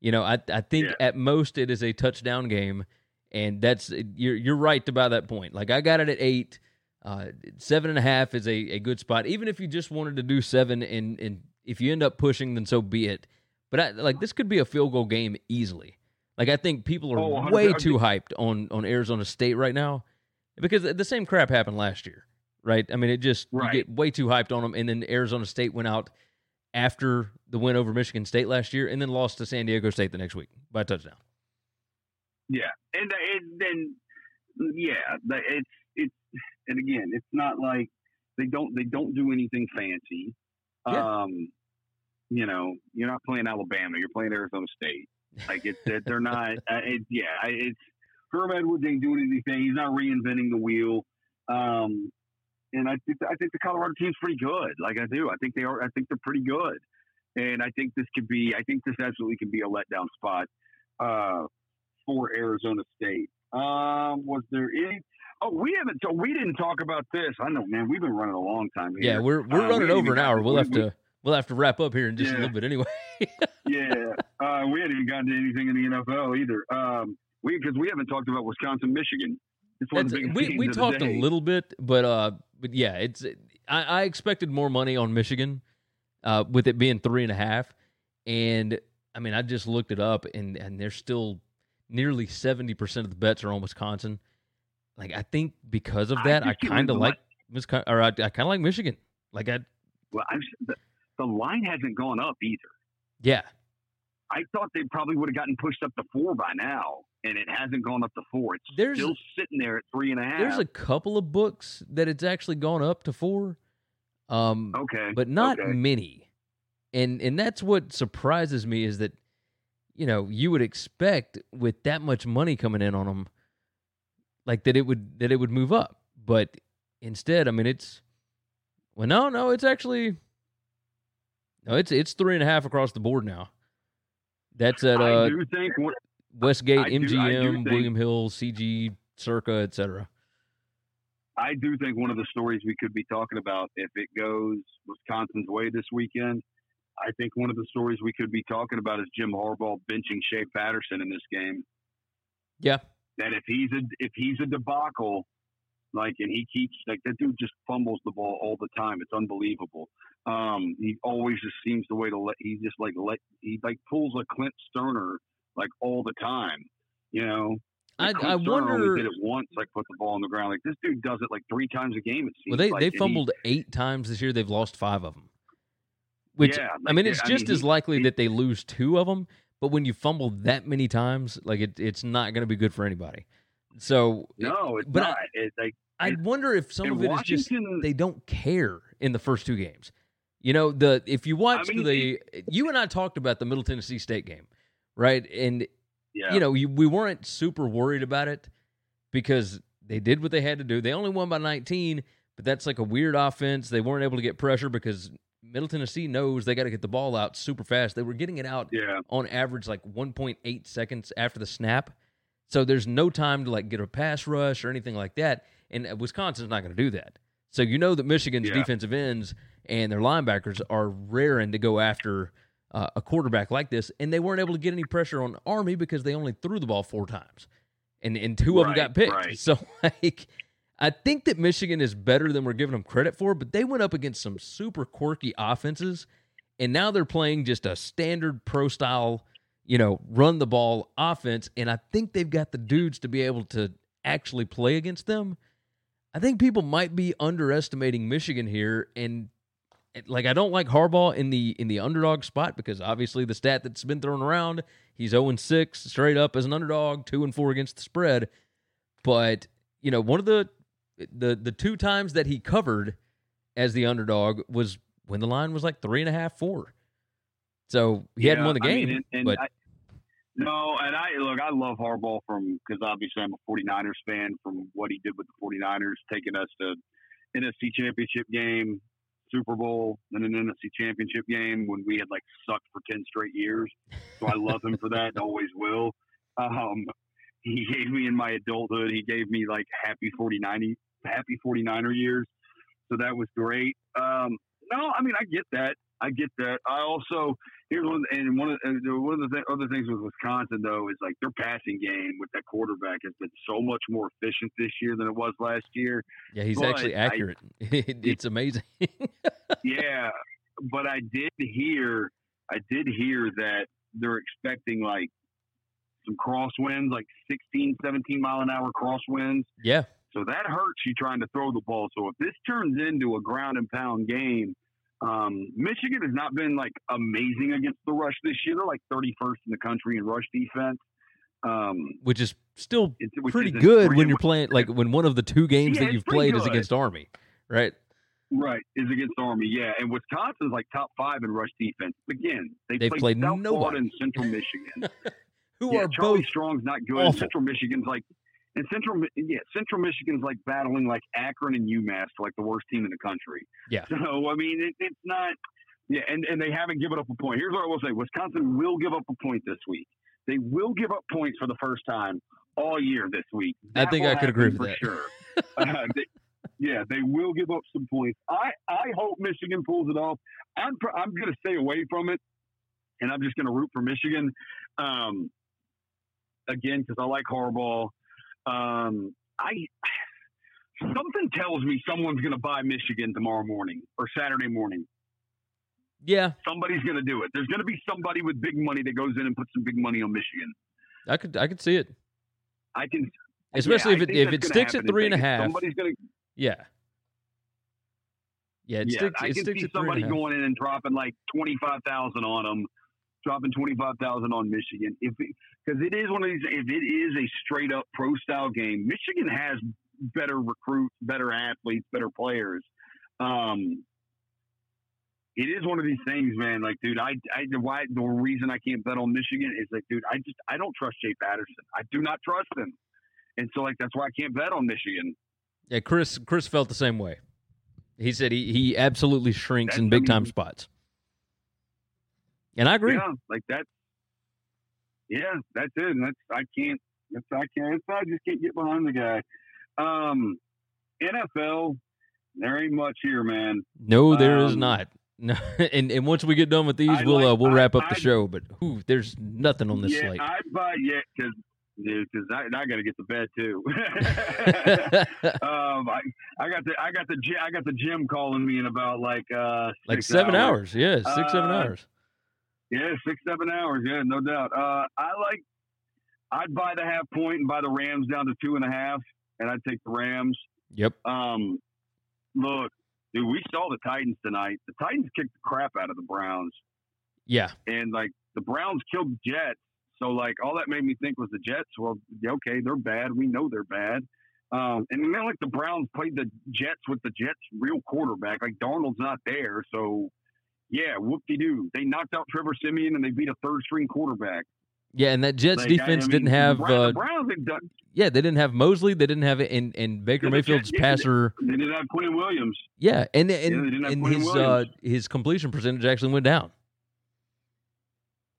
You know, I I think Yeah. at most it is a touchdown game, and that's you're you're right about that point. Like I got it at eight. Uh, seven and a half is a, a good spot. Even if you just wanted to do seven, and and if you end up pushing, then so be it. But I, like this could be a field goal game easily. Like I think people are Oh, way too hyped on on Arizona State right now because the same crap happened last year, right? I mean, it just Right. you get way too hyped on them, and then Arizona State went out after the win over Michigan State last year, and then lost to San Diego State the next week by a touchdown. Yeah, and and then yeah, it's it's and again, it's not like they don't they don't do anything fancy. Yeah. Um, you know, you're not playing Alabama, you're playing Arizona State. Like it's it, they're not. Uh, it, yeah, it's Herm Edwards ain't doing anything. He's not reinventing the wheel. Um, and I think I think the Colorado team's pretty good. Like I do, I think they are. I think they're pretty good. And I think this could be. I think this absolutely could be a letdown spot. Uh, for Arizona State. Um, was there any? Oh, we haven't. So we didn't talk about this. I know, man. We've been running a long time here. Yeah, we're we're Uh, running ain't over an hour. We'll we- have to we'll have to wrap up here in just a little bit anyway. yeah, uh, we hadn't even gotten to anything in the NFL either. Um, we because we haven't talked about Wisconsin, Michigan. It's one of the biggest we we talked a little bit, but uh, but yeah, it's I, I expected more money on Michigan, uh, with it being three and a half, and I mean I just looked it up, and and they're still nearly seventy percent of the bets are on Wisconsin. Like I think because of that, I, get kind of of like Wisconsin, or I, I kind of like Michigan. Like I Well, I'm, the, the line hasn't gone up either. yeah, I thought they probably would have gotten pushed up to four by now, and it hasn't gone up to four. It's There's- still sitting there at three and a half. there's a couple of books that it's actually gone up to four, um, okay, but not okay. many. And and that's what surprises me is that you know, you would expect with that much money coming in on them like that it would that it would move up. But instead, I mean it's well no, no, it's actually no, it's it's three and a half across the board now. That's at I uh do think Westgate, I do- I do MGM, think- William Hill, CG, Circa, etc. I do think one of the stories we could be talking about if it goes Wisconsin's way this weekend. I think one of the stories we could be talking about is Jim Harbaugh benching Shea Patterson in this game. Yeah. That if he's a if he's a debacle, like and he keeps like that dude just fumbles the ball all the time. It's unbelievable. Um, he always just seems the way to let he just like let he like pulls a Clint Stoerner like all the time. You know, I, Like, I wonder only did it once, like put the ball on the ground. Like this dude does it like three times a game. It seems Well, they like. they and he- fumbled eight times this year. They've lost five of them. Which Yeah, I mean, it's I just mean, as he- likely he- that they lose two of them. But when you fumble that many times, like it, it's not going to be good for anybody. So, no, it's but I- it's like I wonder if some of it is just they don't care in the first two games. You know, the if you watch mean, the you and I talked about the Middle Tennessee State game, right? And yeah, you know, you, we weren't super worried about it because they did what they had to do. They only won by 19, but that's like a weird offense. They weren't able to get pressure because Middle Tennessee knows they got to get the ball out super fast. They were getting it out yeah, on average like 1.8 seconds after the snap. So there's no time to like get a pass rush or anything like that. And uh, Wisconsin's not going to do that. So you know that Michigan's Yeah. defensive ends and their linebackers are raring to go after uh, a quarterback like this, and they weren't able to get any pressure on Army because they only threw the ball four times, and and two of them got picked. right. So like, I think that Michigan is better than we're giving them credit for, but they went up against some super quirky offenses, and now they're playing just a standard pro style, you know, run the ball offense, and I think they've got the dudes to be able to actually play against them. I think people might be underestimating Michigan here, and like I don't like Harbaugh in the in the underdog spot because obviously the stat that's been thrown around, he's 0 6 straight up as an underdog, 2 and 4 against the spread. But, you know, one of the the the two times that he covered as the underdog was when the line was like three and a half, four. So he hadn't won the I game. mean, and, and but I, no, and I look, I love Harbaugh from because obviously I'm a 49ers fan from what he did with the 49ers, taking us to NFC Championship game, Super Bowl, and an NFC Championship game when we had like sucked for 10 straight years. So I love him for that and always will. Um, he gave me in my adulthood, he gave me like happy 49 happy 49er years. So that was great. Um, no, I mean, I get that. I get that. I also here's one and one of one of the th- other things with Wisconsin though is like their passing game with that quarterback has been so much more efficient this year than it was last year. yeah, he's but actually I- accurate. it's amazing. yeah, but I did hear I did hear that they're expecting like some crosswinds, like 16, 17 mile an hour crosswinds. yeah. So that hurts you trying to throw the ball. So if this turns into a ground and pound game, um, Michigan has not been like amazing against the rush this year. They're like 31st in the country in rush defense. Um, Which is still which pretty is good when you're playing like when one of the two games Yeah, that you've played is against Army, right? Right, is against Army, yeah. And Wisconsin's like top five in rush defense. Again, they They've played, played South nobody. Florida and Central Michigan. Who yeah, are Charlie both Strong's not good. awful. Central Michigan's like, and Central, yeah, Central Michigan's like battling like Akron and UMass for like the worst team in the country. Yeah. So I mean, it, it's not. Yeah, and, and they haven't given up a point. Here's what I will say: Wisconsin will give up a point this week. They will give up points for the first time all year this week. I think I could agree with for that. Sure. Uh, they, yeah, they will give up some points. I, I hope Michigan pulls it off. I'm pr- I'm going to stay away from it, and I'm just going to root for Michigan. Um, again, because I like Harbaugh. Um, I something tells me someone's going to buy Michigan tomorrow morning or Saturday morning. Yeah, Somebody's going to do it. There's going to be somebody with big money that goes in and puts some big money on Michigan. I could I could see it. I can, Especially yeah, if it if it sticks at three and a half. Somebody's going to Yeah. Yeah, it yeah, sticks I can see somebody and a half. going in and dropping like twenty five thousand on them, dropping twenty five thousand on Michigan. If because it, is one of these, if it is a straight up pro style game, Michigan has better recruits, better athletes, better players. Um, it is one of these things, man. Like, dude, I, I the why the reason I can't bet on Michigan is like, dude, I just I don't trust Shea Patterson. I do not trust him, and so like that's why I can't bet on Michigan. Yeah, Chris Chris felt the same way. He said he, he absolutely shrinks That's- in I big time spots. And I agree. Yeah, like that. Yeah, that's it. And that's I can't. That's I can't. I just can't get behind the guy. Um, NFL, there ain't much here, man. No, there is Um, not. No, and and once we get done with these, I we'll uh, we'll I- wrap up the I- show. But whew, there's nothing on this yeah, slate. I buy yeah because because I, I got to get to bed too. um, I, I got the I got the I got the gym calling me in about like uh like seven hours. Yeah, six seven Uh, hours. Yeah, six seven hours. Yeah, no doubt. Uh, I like. I'd buy the half point and buy the Rams down to two and a half, and I'd take the Rams. Yep. Um, look, dude, we saw the Titans tonight. The Titans kicked the crap out of the Browns, Yeah. and like the Browns killed the Jets. So like all that made me think was the Jets. Well, okay, they're bad. We know they're bad. Um, and then like the Browns played the Jets with the Jets' real quarterback. Like Darnold's not there, so yeah, whoop de doo. They knocked out Trevor Siemian and they beat a third string quarterback. Yeah, and that Jets Like, defense I mean, didn't have. Browns, Uh, the Browns done. yeah, they didn't have Mosley. They didn't have it, and and Baker Yeah, Mayfield's Jets- yeah, passer. They didn't have Quinn Williams. Yeah, and and, didn't and his uh, his completion percentage actually went down.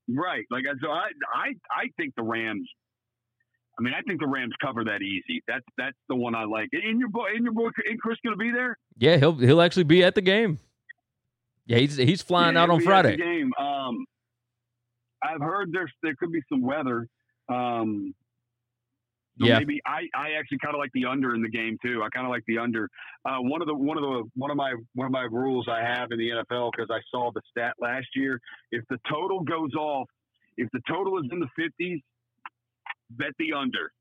Right. Like so I I I think the Rams I mean, I think the Rams cover that easy. That's that's the one I like. In your boy, in your boy, in Chris going to be there? Yeah, he'll he'll actually be at the game. Yeah, he's he's flying Yeah, out on we had the Friday. Game. Um, I've heard there's there could be some weather. Um, so Yeah. maybe I, I actually kind of like the under in the game too. I kind of like the under. Uh, one of the one of the one of my one of my rules I have in the NFL because I saw the stat last year. If the total goes off, if the total is in the fifties, bet the under.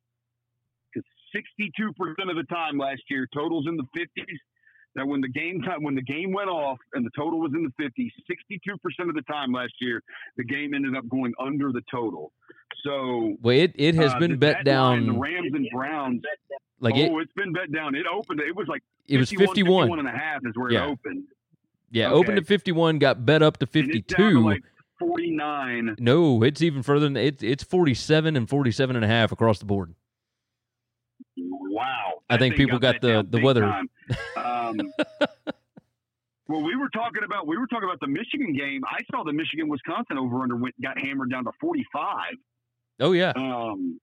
Because sixty-two percent of the time last year, totals in the fifties. That when the game time when the game went off and the total was in the fifties, sixty-two percent of the time last year, the game ended up going under the total. So Well, it, it has uh, been bet down the Rams and Browns. like oh, it. has been bet down. It opened. It was like It was 51, 51. 51 and a half is where Yeah. it opened. Yeah, okay. opened at 51, got bet up to And it's down to 52. like 49. no, it's even further than it's it's 47 and 47 and a half across the board. Wow. I think people got got the- the weather. Um, well, we were talking about we were talking about the Michigan game. I saw the Michigan Wisconsin over under went got hammered down to 45. Oh yeah. Um,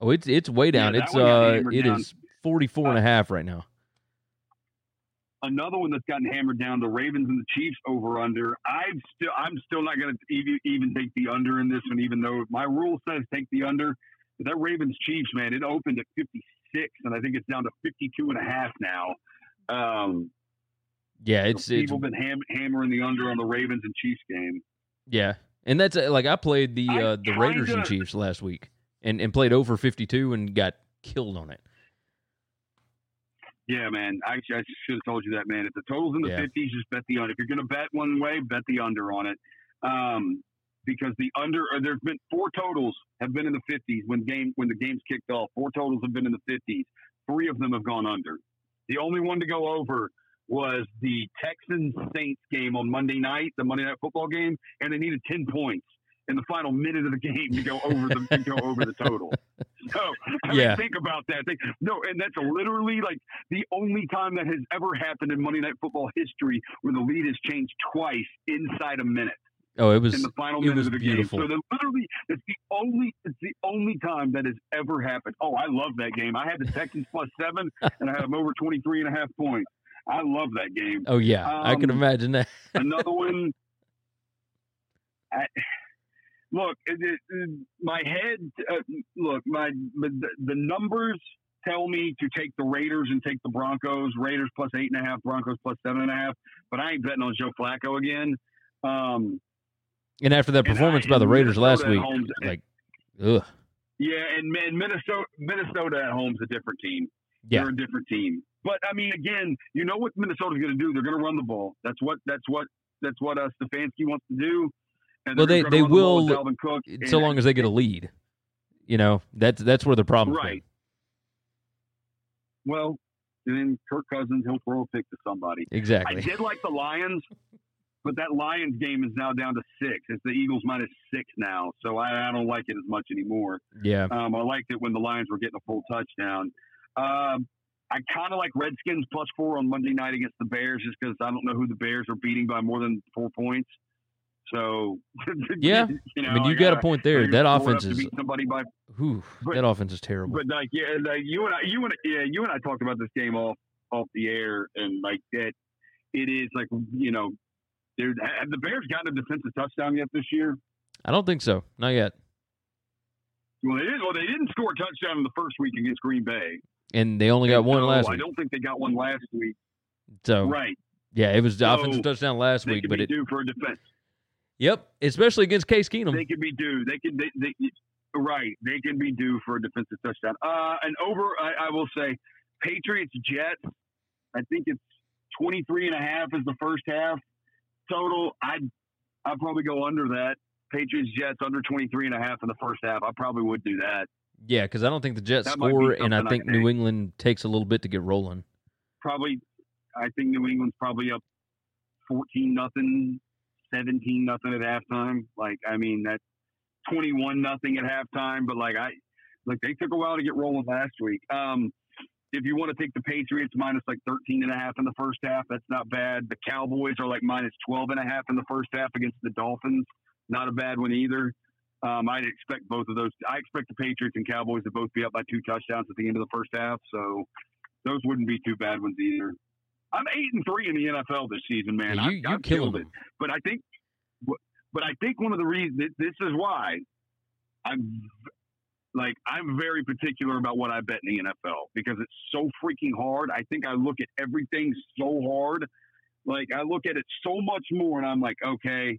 Oh, it's it's way down. that it's uh it down. is 44 and a half right now. another one that's gotten hammered down the Ravens and the Chiefs over under. I'm still I'm still not going to even, even take the under in this one, even though my rule says take the under. But that Ravens Chiefs man, it opened at 56, and I think it's down to 52 and a half now. Um, Yeah, so it's it's people been ham- hammering the under on the Ravens and Chiefs game. yeah. And that's uh, like I played the I uh the Raiders and Chiefs last week and and played over 52 and got killed on it. Yeah, man. I, I should have told you that, man. If the total's in the Yeah. 50s, just bet the under. If you're going to bet one way, bet the under on it. Um, because the under, or there's been four totals have been in the 50s when game when the game's kicked off. Four totals have been in the 50s. Three of them have gone under. The only one to go over was the Texans Saints game on Monday night, the Monday night football game, and they needed 10 points in the final minute of the game to go over the to go over the total. So I Yeah. mean, think about that. Think, no, and that's literally like the only time that has ever happened in Monday Night Football history where the lead has changed twice inside a minute Oh, it was in the final it minute was of the beautiful. game. So literally, it's the only it's the only time that has ever happened. Oh, I love that game. I had the Texans plus seven, and I had them over 23 and a half points. I love that game. Oh yeah, I can Um, imagine that. Another one. I, look, it, it, it- my head. Uh, look, my the, the numbers tell me to take the Raiders and take the Broncos. Raiders plus eight and a half, Broncos plus seven and a half. But I ain't betting on Joe Flacco again. Um, And after that performance I- by the Raiders last week, like, ugh, yeah, and, and Minnesota, Minnesota at home's a different team. yeah, They're a different team. But I mean, again, you know what Minnesota's going to do? They're going to run the ball. That's what. That's what. That's what uh, Stefanski wants to do. And Well, they- they the will- Cook. so and- long as they get a lead, you know, that's that's where the problem. Right. Well, and then Kirk Cousins, he'll throw a pick to somebody. Exactly. I did like the Lions, but that Lions game is now down to six. It's the Eagles minus six now, so I, I don't like it as much anymore. Yeah. Um, I liked it when the Lions were getting a full touchdown. Um, I kind of like Redskins plus four on Monday night against the Bears, just because I don't know who the Bears are beating by more than four points. So, Yeah. you know, I mean, you I got a point there. That offense is, somebody by whew, but- that offense is terrible. but like yeah, like you and I, you and yeah, you and I talked about this game off off the air, and like that, it is like you know, dude, have the Bears gotten a defensive touchdown yet this year? I don't think so. Not yet. Well, they didn't. Well, they didn't score a touchdown in the first week against Green Bay. And they only got And one so last week. I don't think they got one last week. So Right, yeah, it was the So, offensive touchdown last they week, could but be it. due for a defense. Yep, especially against Case Keenum. They could be due. They could. They, they, right, they can be due for a defensive touchdown. Uh, and over, I, I will say, Patriots Jets. I think it's 23 and a half is the first half total. I'd I'd probably go under that. Patriots Jets under 23 and a half in the first half. I probably would do that. Yeah, because I don't think the Jets That score, and I something I think New. England takes a little bit to get rolling. Probably, I think New England's probably up 14 nothing, 17 nothing at halftime. Like, I mean, that's 21 nothing at halftime. But like, I like they took a while to get rolling last week. Um, if you want to take the Patriots minus like 13 and a half in the first half, that's not bad. The Cowboys are like minus 12 and a half in the first half against the Dolphins. Not a bad one either. Um, I'd expect both of those. I expect the Patriots and Cowboys to both be up by two touchdowns at the end of the first half. So those wouldn't be too bad ones either. I'm eight and three in the NFL this season, man. You I, killing killed it. But I think, but I think one of the reasons this is why I'm like I'm very particular about what I bet in the NFL because it's so freaking hard. I think I look at everything so hard. Like I look at it so much more, and I'm like, okay,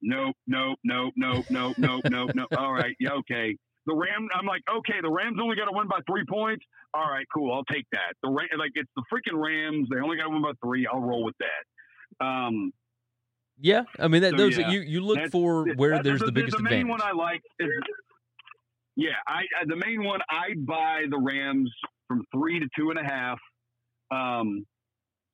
nope, nope, nope, nope, nope, nope, nope, nope. All right, yeah, okay. The Ram, I'm like, okay, the Rams only got to win by three points. All right, cool. I'll take that. The Ram, like it's the freaking Rams. They only got to win by three. I'll roll with that. Um, Yeah, I mean that So, those yeah, you you look for where there's the, biggest the main advantage. one I like is yeah, I, I the main one I buy the Rams from three to two and a half. Um,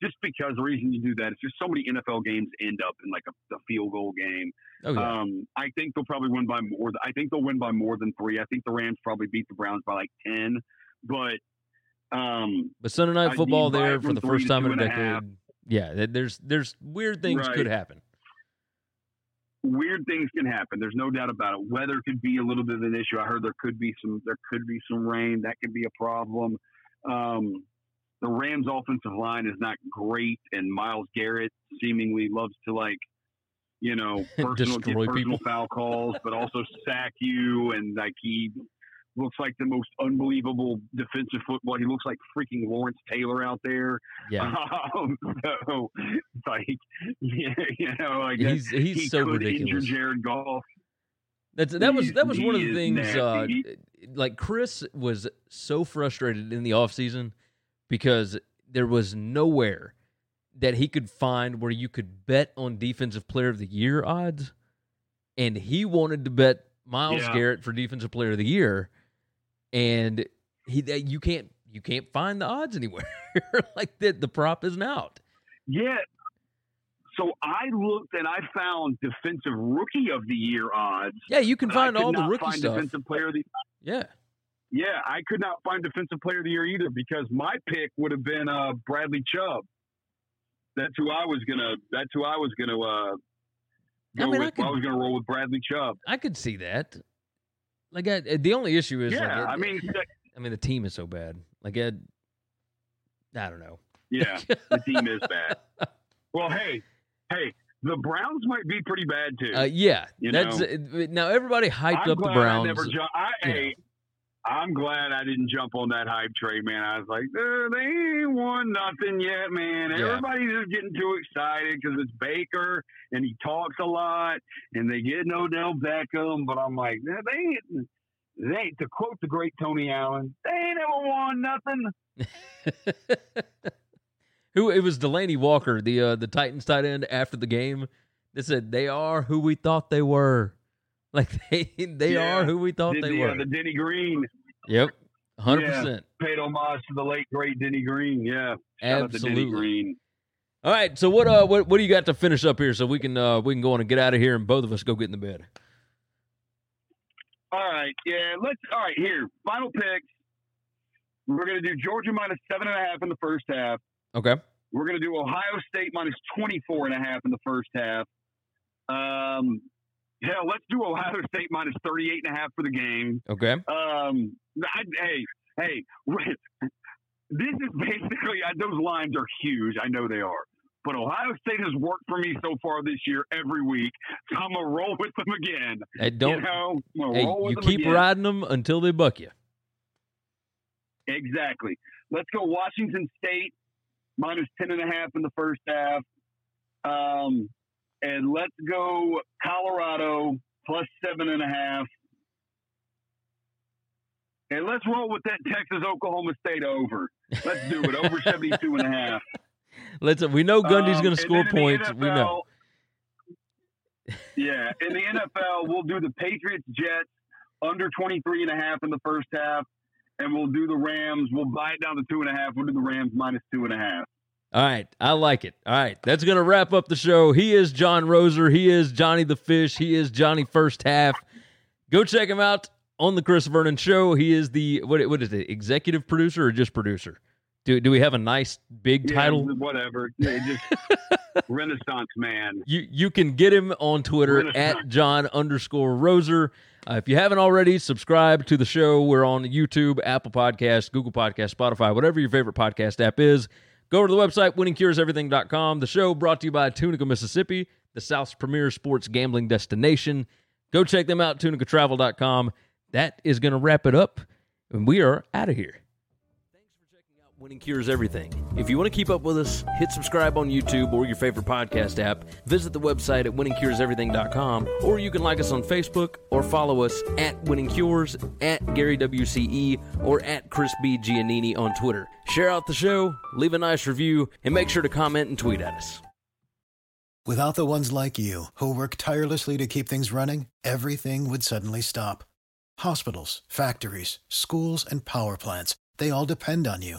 just because the reason you do that is just so many NFL games end up in like a, a field goal game. oh yeah, Um, I think they'll probably win by more. I think they'll win by more than three. I think the Rams probably beat the Browns by like ten. But um, but Sunday night football there for the first time in a decade. Yeah, there's there's weird things Right. could happen. Weird things can happen. There's no doubt about it. Weather could be a little bit of an issue. I heard there could be some there could be some rain. That could be a problem. Um, the Rams offensive line is not great, and Myles Garrett seemingly loves to like, you know, personal personal foul calls, but also sack you, and like he looks like the most unbelievable defensive football. He looks like freaking Lawrence Taylor out there. Yeah, Um, so, like, yeah, you know, like that- he's he's he so ridiculous. Jared Goff. That's that was that was one of the things. Uh, like Chris was so frustrated in the offseason because there was nowhere that he could find where you could bet on defensive player of the year odds, and he wanted to bet Myles Yeah. Garrett for defensive player of the year, and he that you can't you can't find the odds anywhere. like that, the prop isn't out. Yeah. So I looked and I found defensive rookie of the year odds. Yeah, you can find all the rookie find stuff. Defensive player of the Yeah, yeah, I could not find defensive player of the year either because my pick would have been uh, Bradley Chubb. That's who I was gonna. That's who I was gonna uh, go I mean, I with. could- was gonna roll with Bradley Chubb. I could see that. Like I, the only issue is, Yeah, like, I mean, I mean, the team is so bad. Like, I, I don't know. yeah, the team is bad. Well, hey, hey, the Browns might be pretty bad too. Uh, yeah, You that's know, now everybody hyped I'm up the Browns. I never I, know. hey, I'm glad I didn't jump on that hype train, man. I was like, "Uh, they ain't won nothing yet, man. Yeah. Everybody's just getting too excited because it's Baker and he talks a lot, and they get Odell Beckham. But I'm like, "Nah, they ain't. They ain't to quote the great Tony Allen. They ain't ever won nothing. who it was Delanie Walker, the uh, the Titans tight end after the game. They said they are who we thought they were. Like they they Yeah. are who we thought Did they the, were. uh, the Denny Green yep, hundred Yeah. percent. paid homage to the late great Denny Green. Yeah, shout out to Denny Absolutely. Green. All right, so what uh what what do you got to finish up here so we can uh we can go on and get out of here and both of us go get in the bed. All right, yeah. Let's. All right, here. Final picks. We're gonna do Georgia minus seven and a half in the first half. Okay. We're gonna do Ohio State minus 24 and a half in the first half. Um, hell, let's do Ohio State minus 38 and a half for the game. Okay. Um, I, hey, hey, this is basically those lines are huge. I know they are. But Ohio State has worked for me so far this year every week. So I'm gonna roll with them again. Hey, don't you know, hey, roll with you keep again. riding them until they buck you. Exactly. Let's go Washington State minus ten and a half in the first half. Um, and let's go Colorado plus seven and a half. And let's roll with that Texas Oklahoma State over. Let's do it over 72 and a half. Let's we know Gundy's Um, going to and score then in the points. we know. Yeah, in the NFL, we'll do the Patriots Jets under 23 and a half in the first half, and we'll do the Rams. We'll buy it down to two and a half. We'll do the Rams minus two and a half. All right, I like it. All right, that's going to wrap up the show. He is John Roser. He is Johnny the Fish. He is Johnny First Half. Go check him out on the Chris Vernon Show. He is the what? What is it? Executive producer or just producer? Do do we have a nice big Yeah, title? whatever. Yeah, just Renaissance man. You you can get him on Twitter at John underscore Roser. Uh, if you haven't already, subscribe to the show. We're on YouTube, Apple Podcasts, Google Podcasts, Spotify, whatever your favorite podcast app is. Go over to the website, winningcureseverything.com. The show brought to you by Tunica, Mississippi, the South's premier sports gambling destination. Go check them out, tunicatravel.com. That is going to wrap it up, and we are out of here. Winning Cures Everything. If you want to keep up with us, hit subscribe on YouTube or your favorite podcast app. Visit the website at winningcureseverything.com, or you can like us on Facebook or follow us at Winning Cures, at Gary WCE, or at Chris B. Giannini on Twitter. Share out the show, leave a nice review, and make sure to comment and tweet at us. Without the ones like you, who work tirelessly to keep things running, everything would suddenly stop. Hospitals, factories, schools, and power plants, they all depend on you.